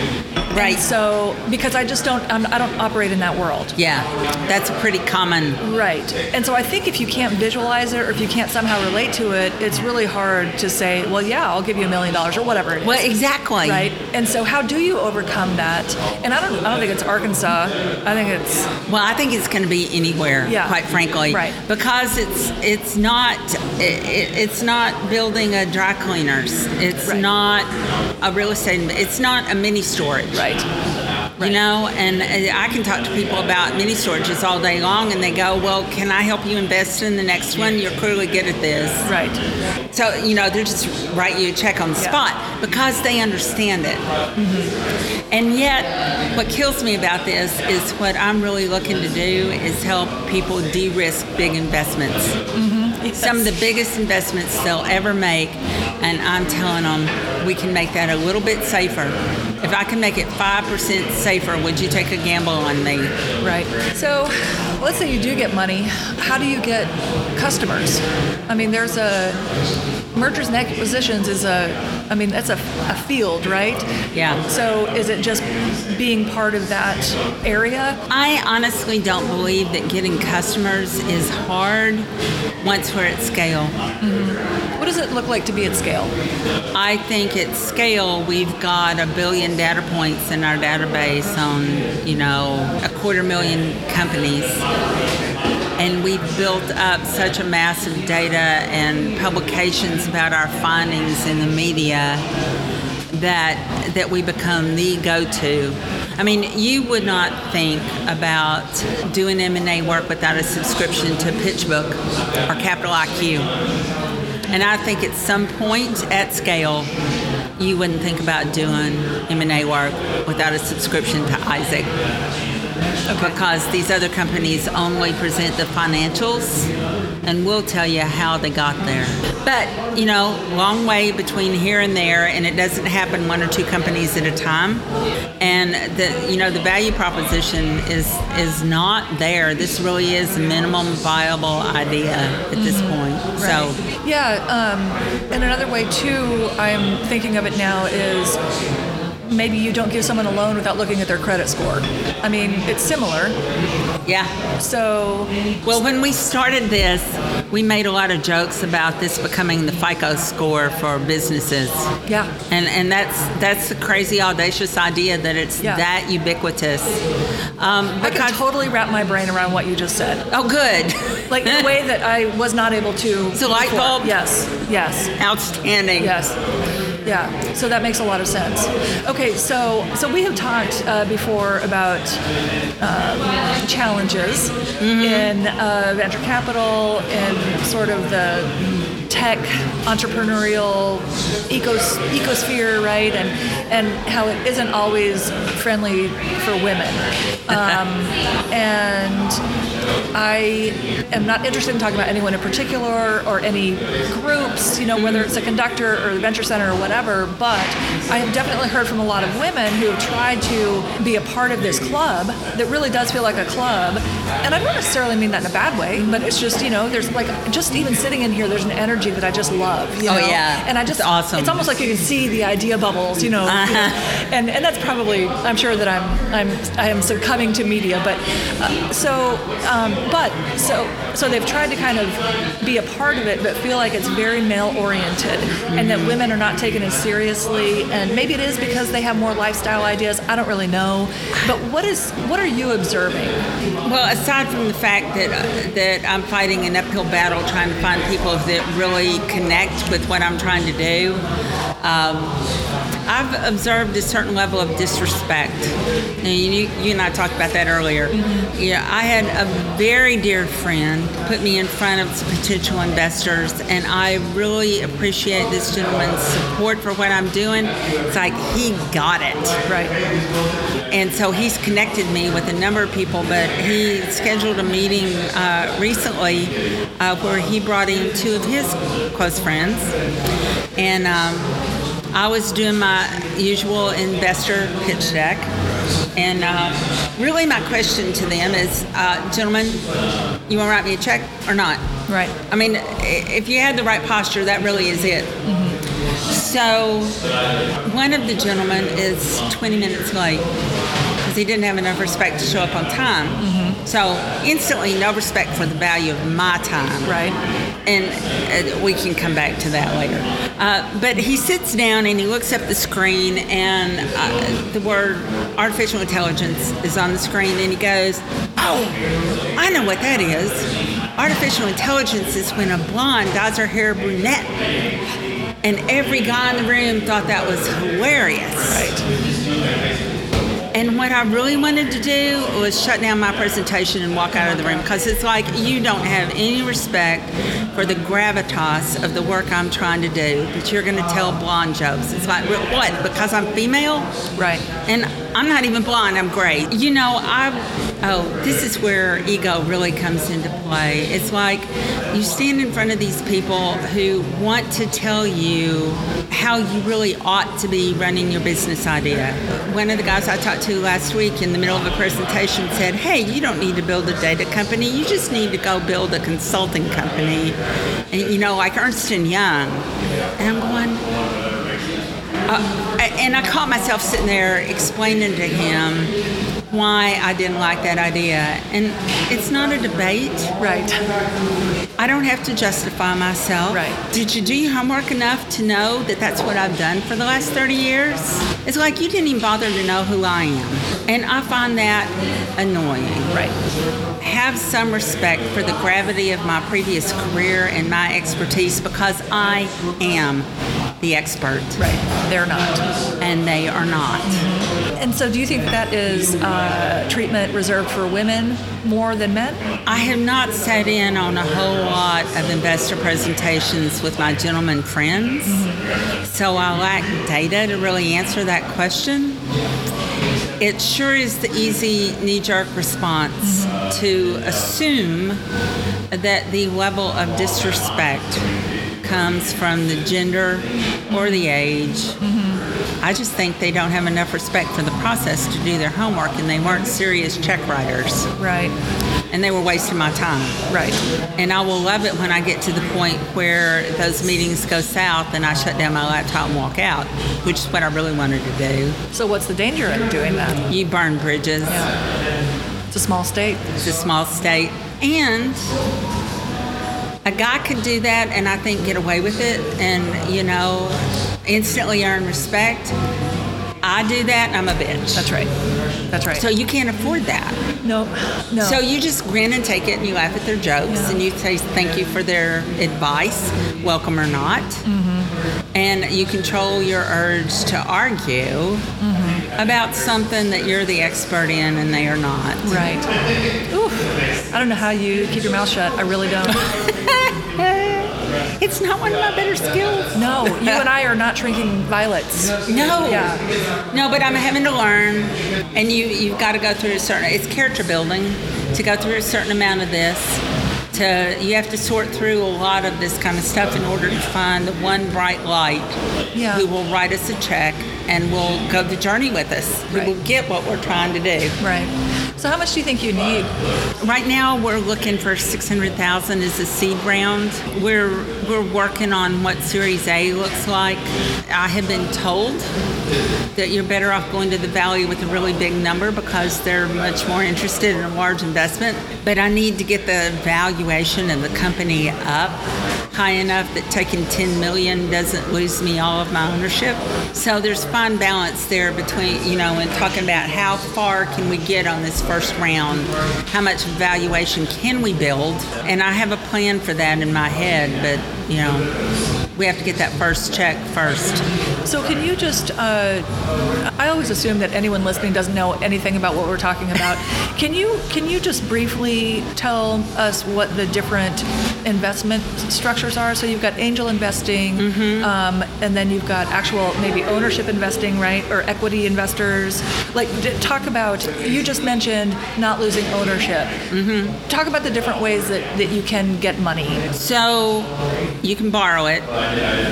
B: Right.
A: And so, because I just don't, I'm, I don't operate in that world.
B: Yeah, that's a pretty common.
A: Right. And so I think if you can't visualize it or if you can't somehow relate to it, it's really hard to say, well, yeah, I'll give you a million dollars or whatever it is.
B: Well, exactly.
A: Right. And so how do you overcome that? And I don't I don't think it's Arkansas. I think it's
B: Well, I think it's going to be anywhere,
A: Yeah.
B: quite frankly,
A: Right.
B: Because it's it's not it, it- it's not building a dry cleaners. It's
A: Right.
B: not a real estate. It's not a mini storage.
A: right.
B: You know, and uh, I can talk to people about mini storages all day long, and they go, "Well, can I help you invest in the next one? You're clearly good at this."
A: Right.
B: So, you know, they just write you a check on the
A: Yeah.
B: spot because they understand it. And yet, what kills me about this is what I'm really looking to do is help people de risk big investments. Some of the biggest investments they'll ever make, and I'm telling them we can make that a little bit safer. If I can make it 5% safer, would you take a gamble on me?
A: Right. So, let's say you do get money. How do you get customers? I mean, there's a mergers and acquisitions is a. I mean, that's a, a field, right?
B: Yeah.
A: So, is it just being part of that area?
B: I honestly don't believe that getting customers is hard once we're at scale. Mm-hmm.
A: What does it look like to be at scale?
B: I think at scale, we've got a billion data points in our database on, you know, a quarter million companies. And we've built up such a massive data and publications about our findings in the media that that we become the go-to. I mean, you would not think about doing M&A work without a subscription to PitchBook or Capital IQ. And I think at some point at scale, you wouldn't think about doing M&A work without a subscription to Isaac.
A: Okay.
B: because these other companies only present the financials and we'll tell you how they got there. But, you know, long way between here and there, and it doesn't happen one or two companies at a time. And the, you know, the value proposition is is not there. This really is a minimum viable idea at this point. So.
A: Yeah, um, and another way too, I'm thinking of it now is maybe you don't give someone a loan without looking at their credit score. I mean, it's similar.
B: Yeah.
A: So,
B: Well, when we started this, we made a lot of jokes about this becoming the FICO score for businesses.
A: yeah,
B: And and that's that's a crazy audacious idea that it's
A: Yeah.
B: that ubiquitous. Um,
A: I can totally wrap my brain around what you just said.
B: oh, good,
A: Like in a way that I was not able to.
B: It's a light bulb?
A: Yes, yes.
B: outstanding.
A: Yes. Yeah. So that makes a lot of sense. Okay. So so we have talked uh, before about um, challenges in uh, venture capital and sort of the tech entrepreneurial ecos- ecosphere, right? And and how it isn't always friendly for women. Um, and I am not interested in talking about anyone in particular or any groups, you know, whether it's a conductor or the venture center or whatever, but I have definitely heard from a lot of women who have tried to be a part of this club that really does feel like a club. And I don't necessarily mean that in a bad way, but it's just, you know, there's like just even sitting in here, there's an energy that I just love. You
B: Oh, yeah.
A: And I just,
B: It's awesome.
A: It's almost like you can see the idea bubbles, you know. you know,
B: Uh-huh.
A: and, and that's probably, I'm sure that I'm, I'm, I am succumbing to media, but uh, so, um, but so, so they've tried to kind of be a part of it, but feel like it's very male oriented, and that women are not taken as seriously. And maybe it is because they have more lifestyle ideas. I don't really know. But what is, what are you observing?
B: Well, aside from the fact that uh, that I'm fighting an uphill battle trying to find people that really connect with what I'm trying to do, um, I've observed a certain level of disrespect. And you, you and I talked about that earlier. Yeah, I had a very dear friend put me in front of some potential investors, and I really appreciate this gentleman's support for what I'm doing. It's like he got it
A: Right.
B: and so he's connected me with a number of people but he scheduled a meeting uh, recently uh, where he brought in two of his close friends and um, i was doing my usual investor pitch deck and uh, really my question to them is uh, gentlemen you want to write me a check or not
A: Right.
B: I mean, if you had the right posture, that really is it. So, one of the gentlemen is 20 minutes late because he didn't have enough respect to show up on time. So, instantly, no respect for the value of my time.
A: Right.
B: And uh, we can come back to that later. Uh, but he sits down and he looks up the screen, and uh, the word artificial intelligence is on the screen, and he goes, Oh, I know what that is. Artificial intelligence is when a blonde dyes her hair brunette. And every guy in the room thought that was hilarious.
A: Right.
B: What I really wanted to do was shut down my presentation and walk out of the room because it's like you don't have any respect for the gravitas of the work I'm trying to do, that you're going to tell blonde jokes. It's like, what? Because I'm female?
A: Right.
B: And I'm not even blonde, I'm gray. You know, I, oh, this is where ego really comes into play. It's like you stand in front of these people who want to tell you how you really ought to be running your business idea. One of the guys I talked to last week in the middle of a presentation said, Hey, you don't need to build a data company, you just need to go build a consulting company. And, you know, like Ernst Young. And I'm going, uh, and I caught myself sitting there explaining to him why I didn't like that idea. And it's not a debate.
A: Right.
B: I don't have to justify myself.
A: Right.
B: Did you do your homework enough to know that that's what I've done for the last 30 years? It's like you didn't even bother to know who I am. And I find that annoying.
A: Right.
B: Have some respect for the gravity of my previous career and my expertise because I am the expert.
A: Right. They're not.
B: And they are not.
A: And so, do you think that is uh, treatment reserved for women more than men?
B: I have not sat in on a whole lot of investor presentations with my gentleman friends, mm-hmm. so I lack data to really answer that question. It sure is the easy knee jerk response mm-hmm. to assume that the level of disrespect comes from the gender or the age. Mm-hmm. I just think they don't have enough respect for the process to do their homework and they weren't serious check writers.
A: Right.
B: And they were wasting my time.
A: Right.
B: And I will love it when I get to the point where those meetings go south and I shut down my laptop and walk out, which is what I really wanted to do.
A: So, what's the danger of doing that?
B: You burn bridges.
A: Yeah. It's a small state.
B: It's a small state. And a guy could do that and I think get away with it and, you know, instantly earn respect. I do that and I'm a bitch.
A: That's right. That's right.
B: So you can't afford that.
A: No, no.
B: So you just grin and take it and you laugh at their jokes yeah. and you say thank you for their advice, welcome or not. Mm-hmm. And you control your urge to argue mm-hmm. About something that you're the expert in and they are not.
A: Right. Oof. I don't know how you keep your mouth shut. I really don't.
B: It's not one of my better skills.
A: No, you and I are not drinking violets.
B: No.
A: Yeah.
B: No, but I'm having to learn, and you you've got to go through a certain. It's character building to go through a certain amount of this. To you have to sort through a lot of this kind of stuff in order to find the one bright light
A: yeah.
B: who will write us a check and will go the journey with us.
A: Right.
B: will get what we're trying to do.
A: Right. So how much do you think you need?
B: Right now, we're looking for six hundred thousand as a seed round. We're we're working on what Series A looks like. I have been told that you're better off going to the Valley with a really big number because they're much more interested in a large investment. But I need to get the valuation of the company up high enough that taking 10 million doesn't lose me all of my ownership. So there's fine balance there between, you know, and talking about how far can we get on this first round? How much valuation can we build? And I have a plan for that in my head, but, you know, we have to get that first check first.
A: So, can you just? Uh, I always assume that anyone listening doesn't know anything about what we're talking about. can you can you just briefly tell us what the different investment structures are? So you've got angel investing, mm-hmm. um, and then you've got actual maybe ownership investing, right, or equity investors. Like, talk about. You just mentioned not losing ownership. Mm-hmm. Talk about the different ways that that you can get money.
B: So, you can borrow it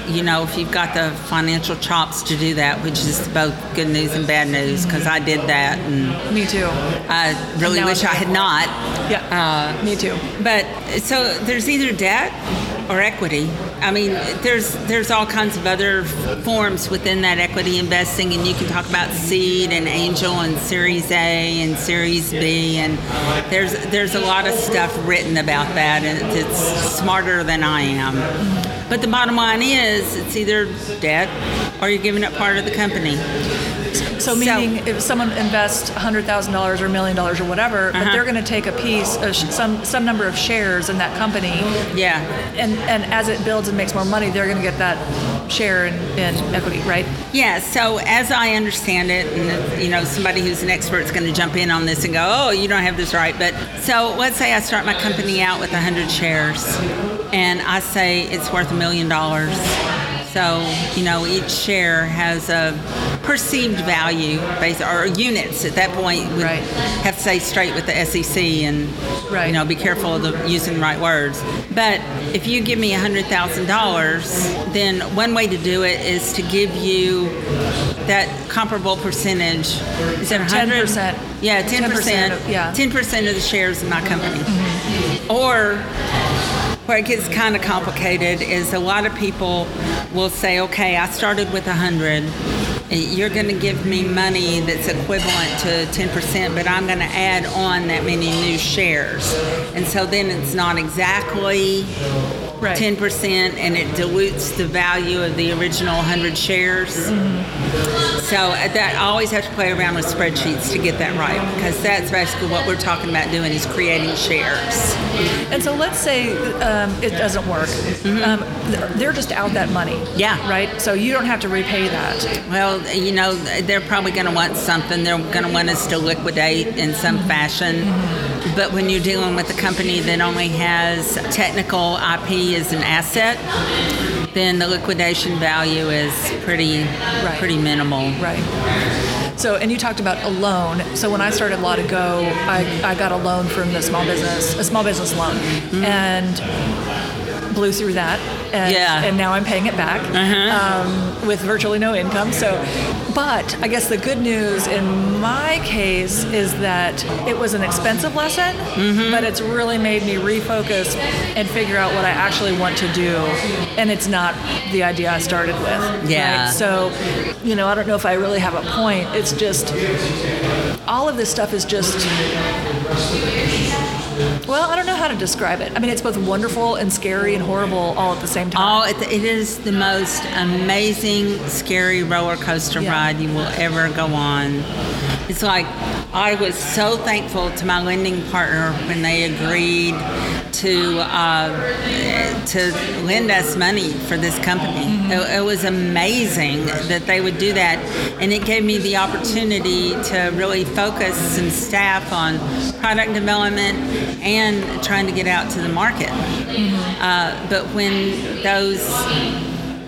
B: you know, if you've got the financial chops to do that, which is both good news and bad news, because I did that, and
A: me too.
B: I really wish I had not.
A: Yeah, uh, me too.
B: But so there's either debt or equity. I mean, there's there's all kinds of other forms within that equity investing, and you can talk about seed and angel and Series A and Series B, and there's there's a lot of stuff written about that, and it's smarter than I am. But the bottom line is, it's either debt or you're giving up part of the company.
A: So, meaning so, if someone invests hundred thousand dollars or a million dollars or whatever, uh-huh. but they're going to take a piece, of some some number of shares in that company.
B: Yeah.
A: And and as it builds and makes more money, they're going to get that share in, in equity, right?
B: Yeah. So as I understand it, and you know, somebody who's an expert is going to jump in on this and go, "Oh, you don't have this right." But so let's say I start my company out with hundred shares, and I say it's worth a million dollars so, you know, each share has a perceived value, based, or units at that point. We
A: right.
B: have to say straight with the SEC and, right. you know, be careful of the, using the right words. But if you give me $100,000, then one way to do it is to give you that comparable percentage. Is 100
A: 10%?
B: Yeah, 10%.
A: 10% of, yeah.
B: 10% of the shares in my company. Mm-hmm. Or where it gets kind of complicated is a lot of people will say, okay, I started with 100. You're going to give me money that's equivalent to 10%, but I'm going to add on that many new shares. And so then it's not exactly
A: Right.
B: 10% and it dilutes the value of the original 100 shares. So uh, that I always have to play around with spreadsheets to get that right because that's basically what we're talking about doing is creating shares.
A: And so let's say um, it doesn't work. Um, they're just out that money.
B: Yeah.
A: Right? So you don't have to repay that.
B: Well, you know, they're probably going to want something. They're going to want us to liquidate in some fashion. But when you're dealing with a company that only has technical IP as an asset, then the liquidation value is pretty
A: Right.
B: pretty minimal.
A: Right. So, and you talked about a loan. So, when I started Law to Go, I, I got a loan from the small business, a small business loan, mm-hmm. and blew through that. And,
B: Yeah.
A: and now I'm paying it back um, with virtually no income. So, but I guess the good news in my case is that it was an expensive lesson, but it's really made me refocus and figure out what I actually want to do. And it's not the idea I started with.
B: Yeah.
A: right? So, you know, I don't know if I really have a point. It's just all of this stuff is just well, I don't know how to describe it. I mean, it's both wonderful and scary and horrible all at the same time.
B: Oh, it, it is the most amazing, scary roller coaster
A: Yeah.
B: ride you will ever go on. It's like I was so thankful to my lending partner when they agreed to uh, to lend us money for this company. It, it was amazing that they would do that, and it gave me the opportunity to really focus some staff on product development and trying to get out to the market. Uh, but when those,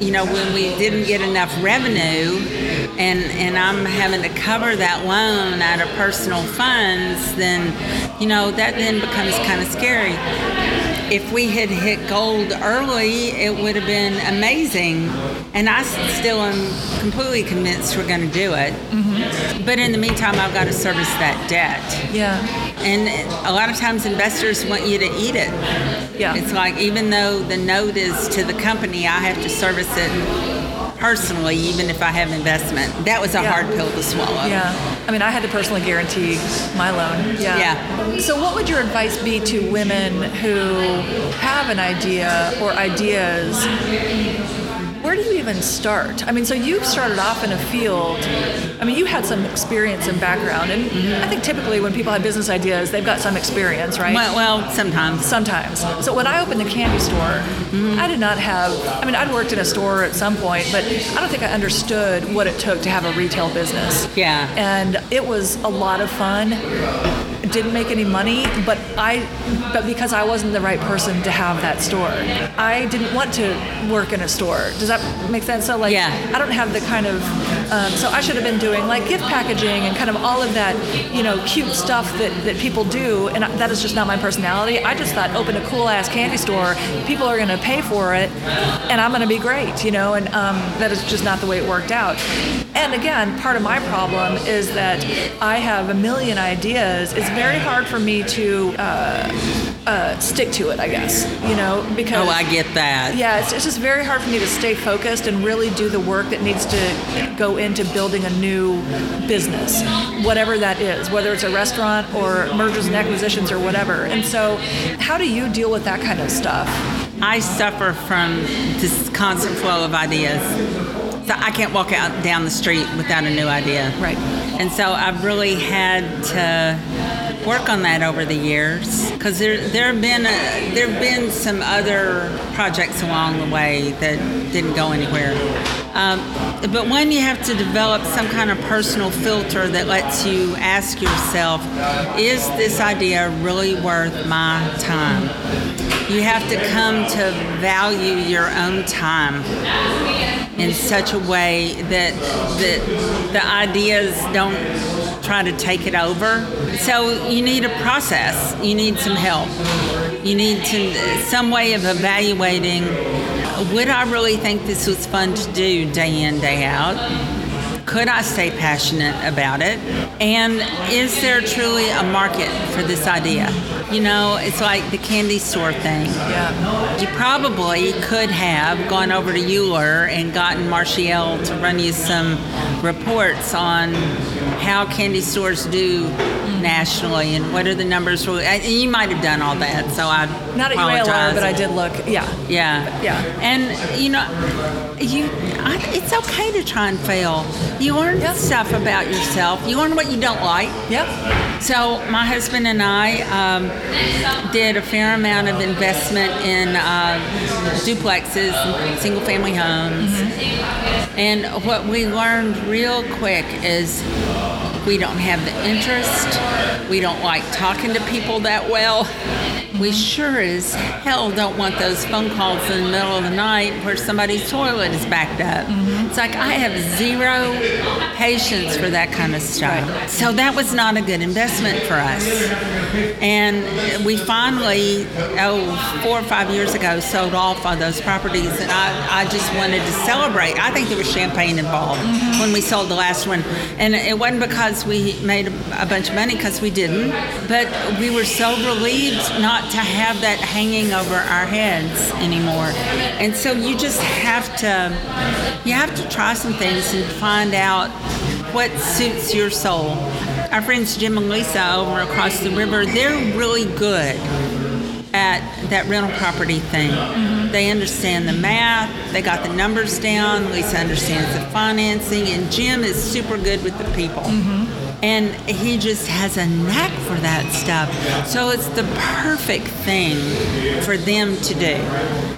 B: you know, when we didn't get enough revenue, and and I'm having to cover that loan out of personal funds, then, you know, that then becomes kind of scary. If we had hit gold early, it would have been amazing, and I still am completely convinced we're going to do it. Mm-hmm. But in the meantime, I've got to service that debt.
A: yeah.
B: And a lot of times investors want you to eat it.
A: Yeah.
B: It's like even though the note is to the company, I have to service it personally, even if I have investment. That was a
A: Yeah.
B: hard pill to swallow.
A: Yeah. I mean, I had to personally guarantee my loan. Yeah.
B: Yeah.
A: So, what would your advice be to women who have an idea or ideas? Where do you even start? I mean, so you started off in a field. I mean, you had some experience and background, and mm-hmm. I think typically when people have business ideas, they've got some experience, right?
B: Well, well, sometimes.
A: Sometimes. So when I opened the candy store, mm-hmm. I did not have. I mean, I'd worked in a store at some point, but I don't think I understood what it took to have a retail business.
B: Yeah.
A: And it was a lot of fun. Didn't make any money, but I, but because I wasn't the right person to have that store, I didn't want to work in a store. Does that make sense? So like,
B: Yeah.
A: I don't have the kind of. Um, so I should have been doing like gift packaging and kind of all of that, you know, cute stuff that, that people do, and that is just not my personality. I just thought open a cool ass candy store, people are going to pay for it, and I'm going to be great, you know, and um, that is just not the way it worked out. And again, part of my problem is that I have a million ideas. It's very hard for me to uh, uh, stick to it, I guess, you know, because
B: Oh, I get that.
A: yeah, it's, it's just very hard for me to stay focused and really do the work that needs to go into building a new business, whatever that is, whether it's a restaurant or mergers and acquisitions or whatever. And so, how do you deal with that kind of stuff?
B: I suffer from this constant flow of ideas. So I can't walk out down the street without a new idea.
A: Right.
B: And so I've really had to work on that over the years because there there have been a, there have been some other projects along the way that didn't go anywhere. Um, but when you have to develop some kind of personal filter that lets you ask yourself, is this idea really worth my time? You have to come to value your own time in such a way that that the ideas don't try to take it over. So you need a process. You need some help. You need to some way of evaluating would I really think this was fun to do day in day out? Could I stay passionate about it? And is there truly a market for this idea? You know, it's like the candy store thing.
A: Yeah.
B: You probably could have gone over to UALR and gotten Martial to run you some reports on how candy stores do nationally and what are the numbers? Really? And you might have done all that, so I
A: Not at
B: apologize.
A: UALR, but I did look. Yeah.
B: Yeah,
A: Yeah.
B: And you know, you I, it's okay to try and fail. You learn
A: Yeah.
B: stuff about yourself. You learn what you don't like.
A: Yep.
B: So my husband and I um, did a fair amount of investment in uh, duplexes, and single-family homes, and what we learned real quick is we don't have the interest. We don't like talking to people that well. We sure as hell don't want those phone calls in the middle of the night where somebody's toilet is backed up. Mm-hmm. It's like I have zero patience for that kind of stuff. So that was not a good investment for us. And we finally, oh, four or five years ago, sold off all those properties. And I, I just wanted to celebrate. I think there was champagne involved mm-hmm. when we sold the last one. And it wasn't because we made a, a bunch of money, because we didn't. But we were so relieved not to have that hanging over our heads anymore. And so you just have to, you have to try some things and find out what suits your soul. Our friends Jim and Lisa over across the river, they're really good at that rental property thing. Mm-hmm. They understand the math, they got the numbers down, Lisa understands the financing, and Jim is super good with the people. Mm-hmm. And he just has a knack for that stuff. So it's the perfect thing for them to do.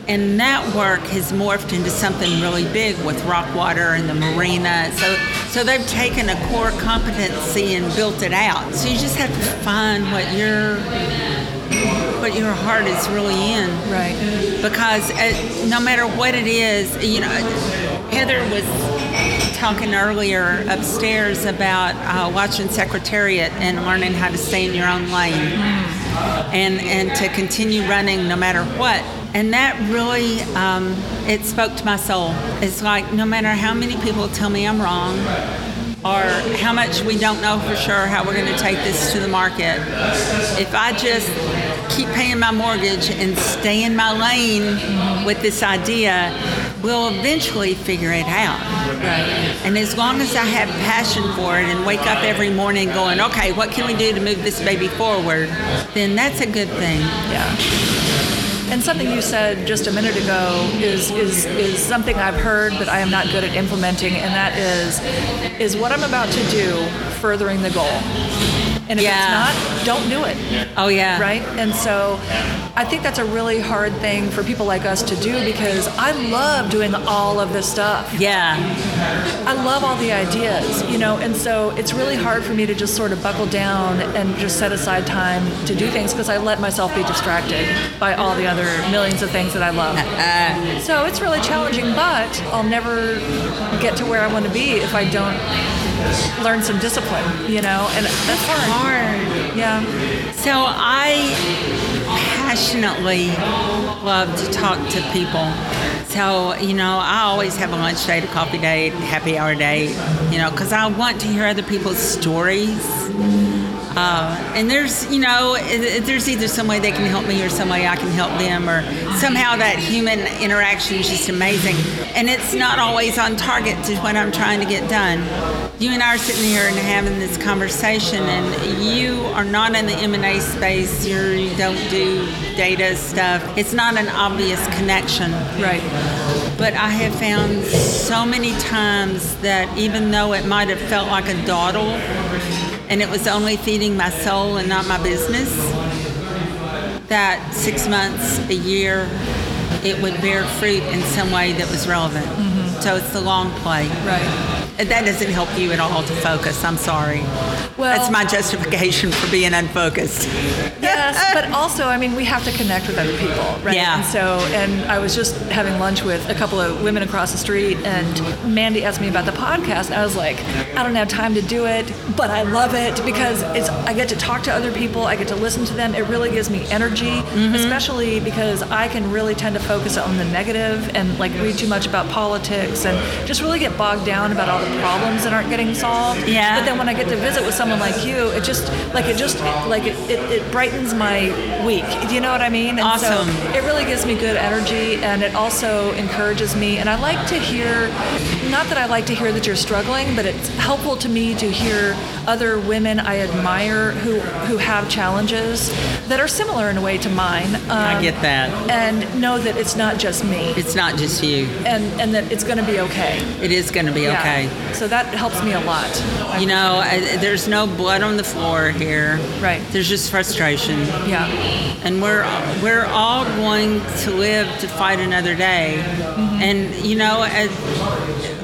B: And that work has morphed into something really big with Rockwater and the marina. So so they've taken a core competency and built it out. So you just have to find what your what your heart is really in
A: Right.
B: because uh, no matter what it is, you know, Heather was talking earlier upstairs about uh, watching Secretariat and learning how to stay in your own lane and and to continue running no matter what. And that really, um, it spoke to my soul. It's like no matter how many people tell me I'm wrong, or how much we don't know for sure how we're going to take this to the market. If I just keep paying my mortgage and stay in my lane with this idea, we'll eventually figure it out. And as long as I have passion for it and wake up every morning going, okay, what can we do to move this baby forward, then that's a good thing.
A: Yeah. And something you said just a minute ago is, is is something I've heard, but I am not good at implementing, and that is is what I'm about to do furthering the goal. And if
B: Yeah.
A: it's not, don't do it.
B: Oh, yeah.
A: Right? And so I think that's a really hard thing for people like us to do because I love doing all of this stuff.
B: Yeah.
A: I love all the ideas, you know, and so it's really hard for me to just sort of buckle down and just set aside time to do things because I let myself be distracted by all the other millions of things that I love. So it's really challenging, but I'll never get to where I want to be if I don't learn some discipline, you know, and that's hard.
B: hard.
A: Yeah.
B: So I passionately love to talk to people. So, you know, I always have a lunch date, a coffee date, happy hour date, you know, because I want to hear other people's stories. Uh, and there's, you know, there's either some way they can help me or some way I can help them, or somehow that human interaction is just amazing. And it's not always on target to what I'm trying to get done. You and I are sitting here and having this conversation, and you are not in the M&A space. You're, you don't do data stuff. It's not an obvious connection.
A: Right.
B: But I have found so many times that even though it might have felt like a dawdle and it was only feeding my soul and not my business, that six months, a year, it would bear fruit in some way that was relevant. Mm-hmm. So it's the long play.
A: Right.
B: That doesn't help you at all to focus. I'm sorry.
A: Well-
B: That's my justification for being unfocused.
A: yes, but also, I mean, we have to connect with other people, right?
B: Yeah.
A: And so, and I was just having lunch with a couple of women across the street, and Mandy asked me about the podcast. And I was like, I don't have time to do it, but I love it because it's I get to talk to other people, I get to listen to them. It really gives me energy, mm-hmm. especially because I can really tend to focus on the negative and like read too much about politics and just really get bogged down about all the problems that aren't getting solved.
B: Yeah.
A: But then when I get to visit with someone like you, it just like it just like it, it, it brightens my week. Do you know what I mean? And
B: Awesome.
A: So it really gives me good energy, and it also encourages me. And I like to hear not that I like to hear that you're struggling, but it's helpful to me to hear other women I admire who who have challenges that are similar in a way to mine. Um,
B: I get that.
A: And know that it's not just me.
B: It's not just you.
A: And and that it's going to be okay.
B: It is going to be
A: Yeah.
B: okay.
A: So that helps me a lot.
B: You know, I, there's no blood on the floor here.
A: Right.
B: There's just frustration.
A: Yeah.
B: and we're we're all going to live to fight another day mm-hmm. and you know as,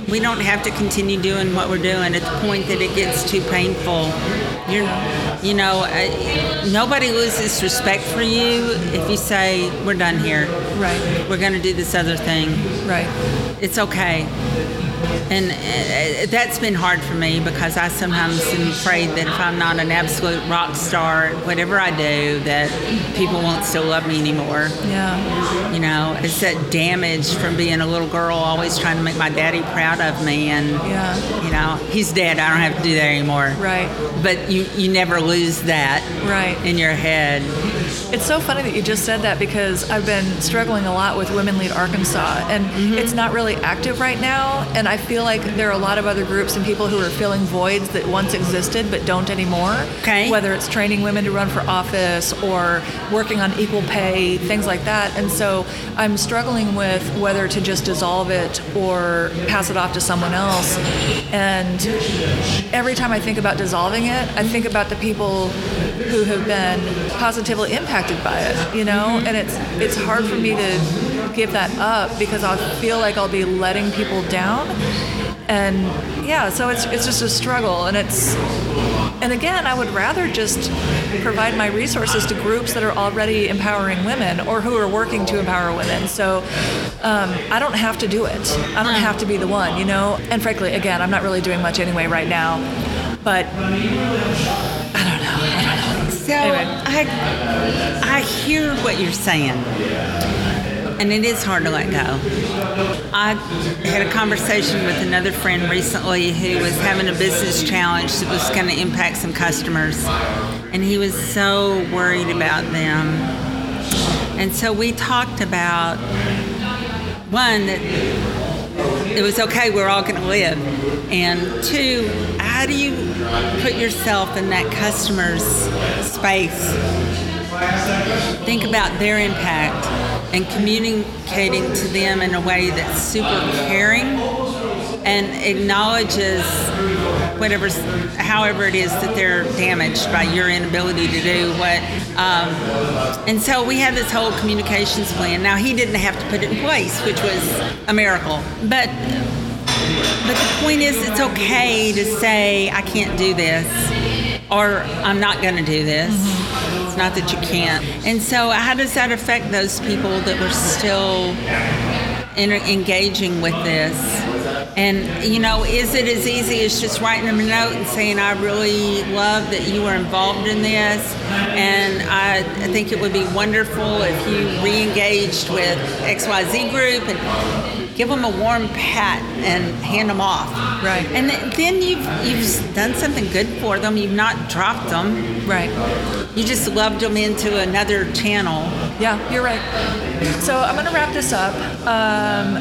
B: we don't have to continue doing what we're doing at the point that it gets too painful you're you know nobody loses respect for you if you say we're done here
A: Right.
B: we're going to do this other thing
A: Right.
B: it's okay and uh, that's been hard for me because I sometimes am afraid that if I'm not an absolute rock star, at whatever I do, that people won't still love me anymore.
A: Yeah.
B: You know, it's that damage from being a little girl, always trying to make my daddy proud of me, and
A: Yeah.
B: you know, he's dead. I don't have to do that anymore.
A: Right.
B: But you you never lose that
A: Right.
B: in your head.
A: It's so funny that you just said that because I've been struggling a lot with Women Lead Arkansas, and
B: Mm-hmm.
A: it's not really active right now. And I feel like there are a lot of other groups and people who are filling voids that once existed but don't anymore.
B: Okay.
A: Whether it's training women to run for office or working on equal pay, things like that. And so I'm struggling with whether to just dissolve it or pass it off to someone else. And every time I think about dissolving it, I think about the people who have been positively impacted by it, you know? And it's it's hard for me to give that up because I feel like I'll be letting people down. And yeah, so it's it's just a struggle and it's and again, I would rather just provide my resources to groups that are already empowering women or who are working to empower women. So um, I don't have to do it. I don't have to be the one, you know? And frankly, again, I'm not really doing much anyway right now. But I don't know. I don't know.
B: So
A: Anyway.
B: I I hear what you're saying. And it is hard to let go. I had a conversation with another friend recently who was having a business challenge that was going to impact some customers. And he was so worried about them. And so we talked about one, that it was okay, we're all going to live. And two, how do you put yourself in that customer's space? Think about their impact and communicating to them in a way that's super caring and acknowledges whatever, however it is that they're damaged by your inability to do what. Um, and so we had this whole communications plan. Now he didn't have to put it in place, which was a miracle. But but the point is, it's okay to say, I can't do this, or I'm not going to do this. It's not that you can't. And so, how does that affect those people that were still in, engaging with this? And, you know, is it as easy as just writing them a note and saying, I really love that you were involved in this, and I, I think it would be wonderful if you re engaged with XYZ group and give them a warm pat and hand them off.
A: Right.
B: And then you've, you've done something good for them, you've not dropped them,
A: Right.
B: you just loved them into another channel.
A: Yeah, you're right. So I'm going to wrap this up. Um,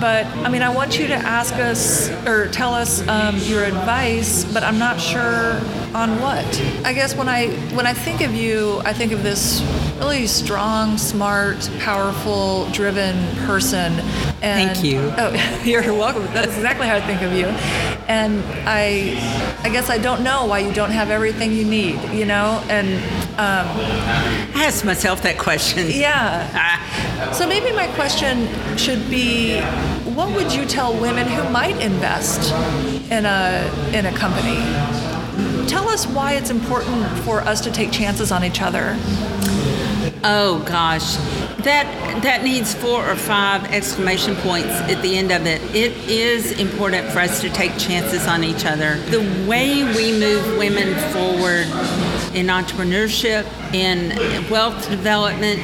A: but I mean, I want you to ask us or tell us um, your advice, but I'm not sure on what. I guess when I when I think of you, I think of this really strong, smart, powerful, driven person. And,
B: Thank you.
A: Oh, you're welcome. That's exactly how I think of you. And I, I guess I don't know why you don't have everything you need. You know, and um,
B: I ask myself that question.
A: yeah.
B: Ah,
A: So maybe my question should be, what would you tell women who might invest in a in a company? Tell us why it's important for us to take chances on each other.
B: oh gosh, that that needs four or five exclamation points at the end of it. It is important for us to take chances on each other. The way we move women forward in entrepreneurship, in wealth development,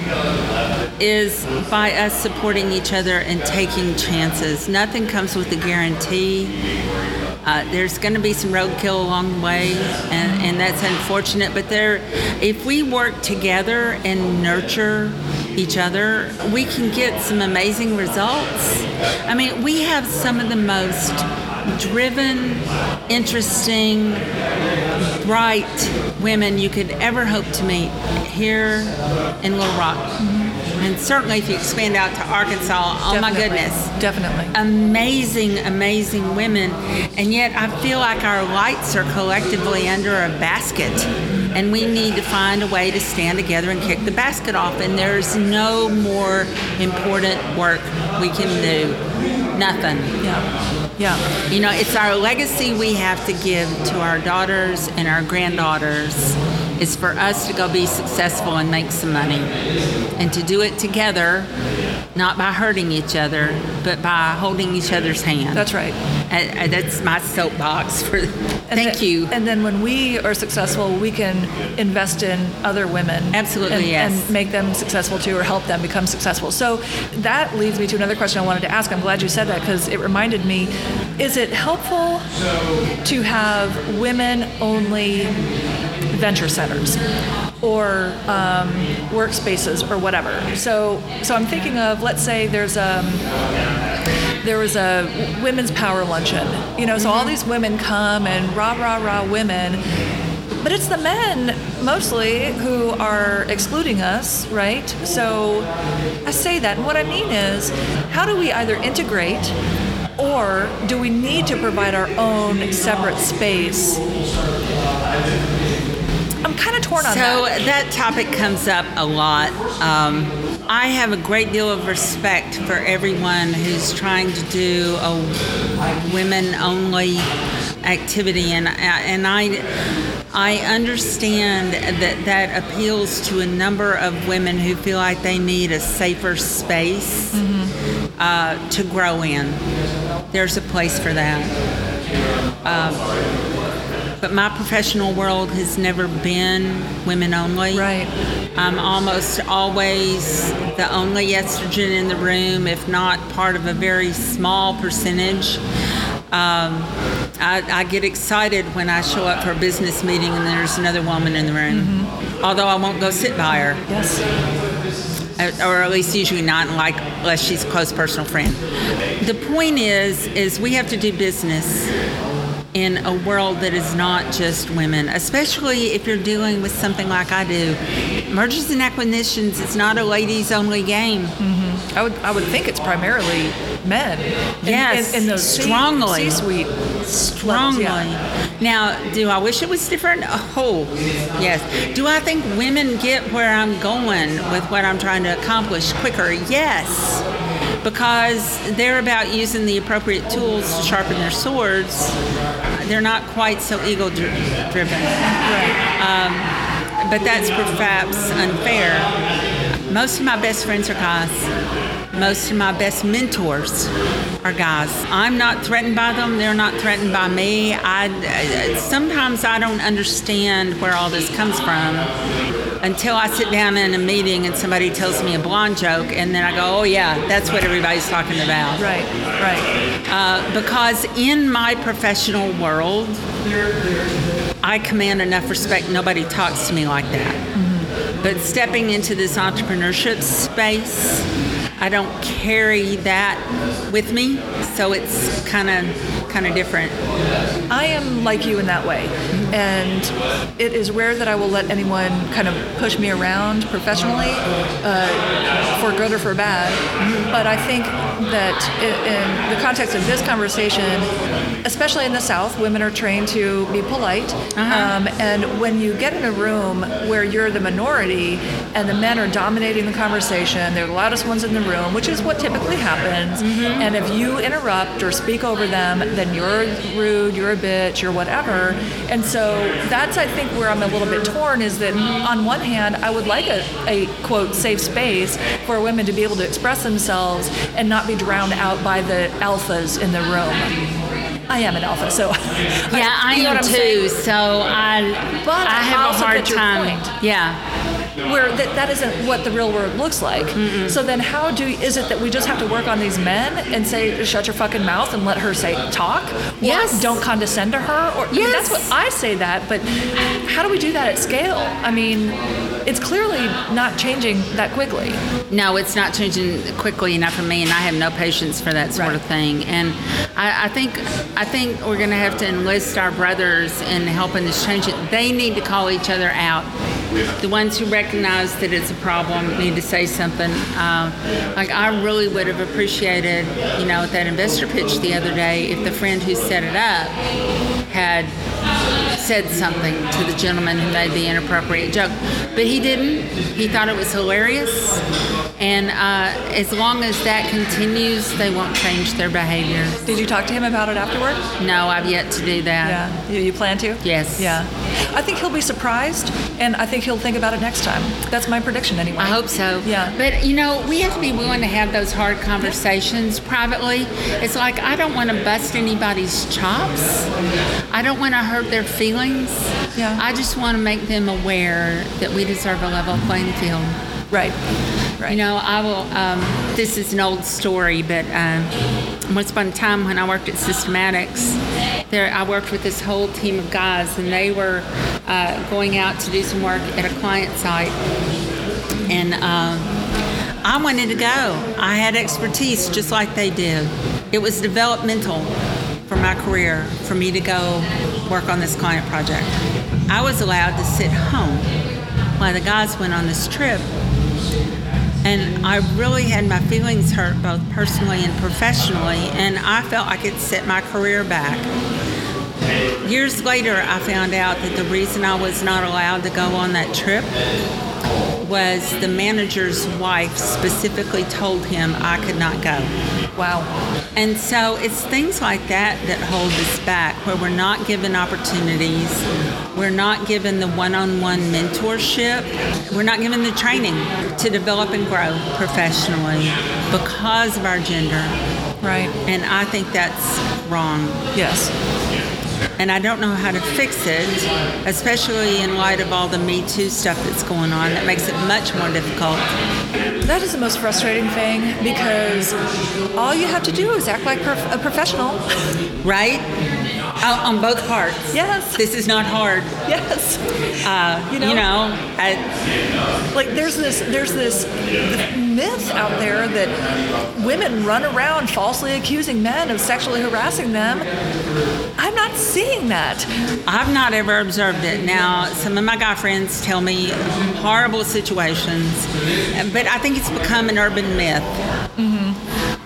B: is by us supporting each other and taking chances. Nothing comes with a guarantee. Uh, there's going to be some roadkill along the way, and, and that's unfortunate. But there, if we work together and nurture each other, we can get some amazing results. I mean, we have some of the most driven, interesting, bright women you could ever hope to meet here in Little Rock. And certainly if you expand out to Arkansas, oh my goodness.
A: Definitely.
B: Amazing, amazing women. And yet I feel like our lights are collectively under a basket. And we need to find a way to stand together and kick the basket off. And there's no more important work we can do. Nothing.
A: yeah. Yeah.
B: You know, it's our legacy we have to give to our daughters and our granddaughters is for us to go be successful and make some money. And to do it together, not by hurting each other, but by holding each other's hand.
A: That's right.
B: That's my soapbox for
A: And
B: thank
A: then-
B: you.
A: And then when we are successful, we can invest in other women.
B: Absolutely,
A: and,
B: yes.
A: And make them successful too, or help them become successful. So that leads me to another question I wanted to ask. I'm glad you said that because it reminded me is it helpful to have women only venture centers? Or um, workspaces, or whatever. So, so I'm thinking of, let's say there's a, there was a women's power luncheon. You know, so all these women come and rah rah rah women. But it's the men mostly who are excluding us, right? So I say that. And what I mean is, how do we either integrate or do we need to provide our own separate space? I'm kind of torn on
B: So
A: that.
B: that topic comes up a lot. Um, I have a great deal of respect for everyone who's trying to do a women-only activity, and and I I understand that that appeals to a number of women who feel like they need a safer space uh, to grow in. There's a place for that. But my professional world has never been women only.
A: Right.
B: I'm almost always the only estrogen in the room, if not part of a very small percentage. Um, I, I get excited when I show up for a business meeting and there's another woman in the room. Although I won't go sit by her,
A: Yes.
B: uh, or at least usually not, like unless she's a close personal friend. The point is, is we have to do business in a world that is not just women, especially if you're dealing with something like I do. Mergers and acquisitions is not a ladies only game. Mm-hmm.
A: I would I would think it's primarily men. in-
B: Yes,
A: in, in those
B: strongly.
A: C-suite.
B: Strongly.
A: yeah.
B: Now, do I wish it was different? Oh, yes. Do I think women get where I'm going with what I'm trying to accomplish quicker? Yes. Because they're about using the appropriate tools to sharpen their swords. They're not quite so ego dri- driven. Um, but that's perhaps unfair. Most of my best friends are guys. Most of my best mentors are guys. I'm not threatened by them. They're not threatened by me. I I- sometimes I don't understand where all this comes from until I sit down in a meeting and somebody tells me a blonde joke, and then I go, "Oh yeah, that's what everybody's talking about."
A: Right. Right.
B: Uh, because in my professional world, I command enough respect. Nobody talks to me like that. But stepping into this entrepreneurship space, I don't carry that with me, so it's kind of kind of different.
A: I am like you in that way. And it is rare that I will let anyone kind of push me around professionally, uh, for good or for bad. But I think that in the context of this conversation, especially in the South, women are trained to be polite. Um, and when you get in a room where you're the minority and the men are dominating the conversation, they're the loudest ones in the room, which is what typically happens. And if you interrupt or speak over them, then you're rude, you're a bitch, you're whatever. And so that's, I think, where I'm a little bit torn is that on one hand, I would like a, a quote, safe space for women to be able to express themselves and not be drowned out by the alphas in the room. I am an alpha, so
B: Yeah, I am
A: I'm
B: too.
A: saying?
B: So I,
A: But
B: I
A: I
B: have a hard time. Yeah,
A: where that, that isn't what the real world looks like. So then how do is it that we just have to work on these men and say shut your fucking mouth and let her say talk? Or
B: Yes.
A: don't condescend to her or I mean, that's what I say that, but how do we do that at scale? I mean, it's clearly not changing that quickly.
B: No, it's not changing quickly enough for me, and I have no patience for that sort
A: Right.
B: of thing. And I, I think I think we're going to have to enlist our brothers in helping us change it. They need to call each other out. The ones who recognize that it's a problem need to say something. Um, like I really would have appreciated, you know, at that investor pitch the other day, if the friend who set it up had said something to the gentleman who made the inappropriate joke, but he didn't. He thought it was hilarious, and uh, as long as that continues, they won't change their behavior.
A: Did you talk to him about it afterward?
B: No, I've yet to do that.
A: Yeah. You, you plan to?
B: Yes.
A: Yeah. I think he'll be surprised, and I think he'll think about it next time. That's my prediction, anyway.
B: I hope so.
A: Yeah.
B: But you know, we have to be willing to have those hard conversations privately. It's like I don't want to bust anybody's chops. I don't want to hurt their feelings.
A: Yeah.
B: I just want to make them aware that we deserve a level playing field.
A: Right. Right.
B: You know, I will. Um, this is an old story, but um, once upon a time when I worked at Systematics, there I worked with this whole team of guys, and they were uh, going out to do some work at a client site, and um, I wanted to go. I had expertise just like they did. It was developmental for my career for me to go work on this client project. I was allowed to sit home while the guys went on this trip and I really had my feelings hurt both personally and professionally, and I felt I could set my career back. Years later, I found out that the reason I was not allowed to go on that trip was the manager's wife specifically told him I could not go.
A: wow.
B: And so it's things like that that hold us back, where we're not given opportunities, we're not given the one on one mentorship, we're not given the training to develop and grow professionally because of our gender.
A: Right.
B: And I think that's wrong.
A: Yes.
B: And I don't know how to fix it, especially in light of all the Me Too stuff that's going on. That makes it much more difficult.
A: That is the most frustrating thing because all you have to do is act like prof- a professional.
B: Right? Uh, on both parts.
A: Yes.
B: This is not hard.
A: yes.
B: Uh,
A: You
B: you
A: know?
B: know, I,
A: Like there's this there's this myth out there that women run around falsely accusing men of sexually harassing them. I'm not seeing that.
B: I've not ever observed it. Now, some of my guy friends tell me horrible situations, but I think it's become an urban myth.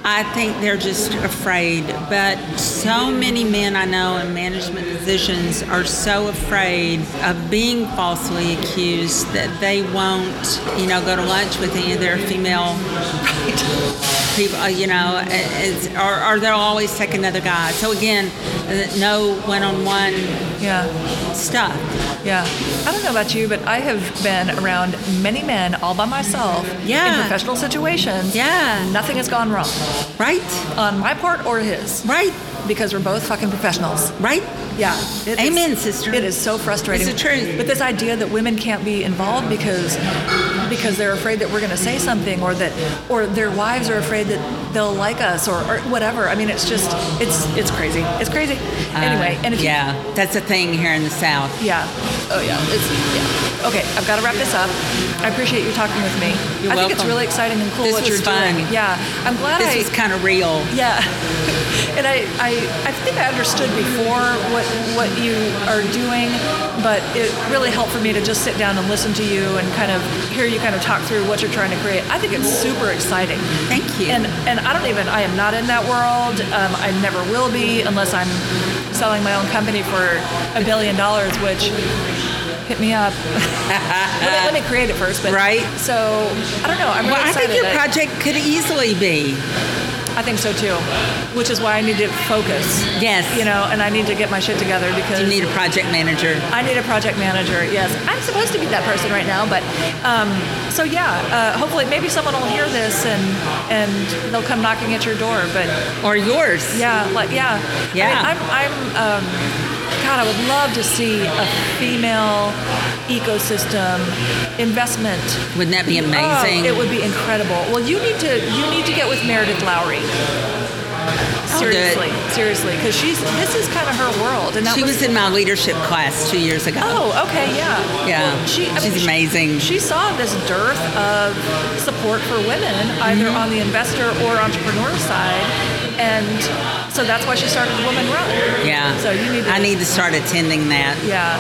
B: I think they're just afraid. But so many men I know in management positions are so afraid of being falsely accused that they won't, you know, go to lunch with any of their female people, uh, you know, it's, or, or they'll always take another guy. So again, uh, no one-on-one
A: Yeah.
B: stuff.
A: Yeah. I don't know about you, but I have been around many men all by myself
B: Yeah.
A: in professional situations.
B: Yeah.
A: Nothing has gone wrong
B: Right?
A: on my part or his
B: Right?
A: because we're both fucking professionals.
B: Right?
A: Yeah. Is-
B: Amen, sister.
A: It is so frustrating.
B: It's the truth.
A: But this idea that women can't be involved because because they're afraid that we're going to say something or that or their wives are afraid that they'll like us or, or whatever. I mean, it's just it's it's crazy. It's crazy. Uh, anyway, and if you-
B: yeah, that's a thing here in the South.
A: yeah. Oh yeah. It's yeah. Okay, I've got to wrap this up. I appreciate you talking with me.
B: You're
A: I think it's really exciting and cool
B: This
A: what you're
B: fun.
A: doing. Yeah. I'm glad
B: This
A: I
B: was kind of real.
A: yeah. And I, I, I think I understood before what what you are doing, but it really helped for me to just sit down and listen to you and kind of hear you kind of talk through what you're trying to create. I think it's super exciting.
B: Thank you.
A: And and I don't even I am not in that world. Um, I never will be unless I'm selling my own company for a billion dollars, which hit me up. let, me, let me create it first, but
B: Right.
A: So I don't know. I'm really
B: Well, I think your project could easily be.
A: I think so too, which is why I need to focus.
B: Yes.
A: You know, and I need to get my shit together because
B: You need a project manager.
A: I need a project manager. Yes, I'm supposed to be that person right now, but um, so yeah. Uh, hopefully, maybe someone will hear this and and they'll come knocking at your door. But
B: Or yours.
A: yeah, like yeah,
B: Yeah.
A: I mean, I'm I'm. Um, God, I would love to see a female ecosystem investment.
B: Wouldn't that be amazing?
A: Oh, it would be incredible. Well, you need to you need to get with Meredith Lowry. Seriously, seriously, because she's this is kind of her world, and
B: she was in my leadership class two years ago.
A: Oh, okay, yeah.
B: Yeah,
A: Well, she, I
B: she's
A: mean, she-
B: amazing.
A: She, saw this dearth of support for women, either
B: Mm-hmm.
A: on the investor or entrepreneur side, and so that's why she started Woman Run.
B: Yeah.
A: So you need to.
B: I need to start attending that.
A: Yeah,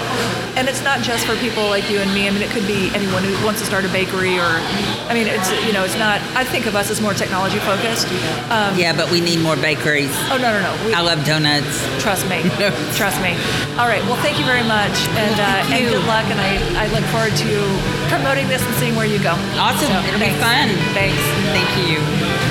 A: and it's not just for people like you and me. I mean, it could be anyone who wants to start a bakery, or, I mean, it's you know, it's not. I think of us as more technology focused. Um,
B: Yeah, but we need more bakeries.
A: Oh no, no, no. We,
B: I love donuts.
A: Trust me. Trust me. All right. Well, thank you very much, and uh, and good luck. And I, I look forward to promoting this and seeing where you go.
B: Awesome. It'll be
A: thanks.
B: fun.
A: Thanks.
B: Thank you.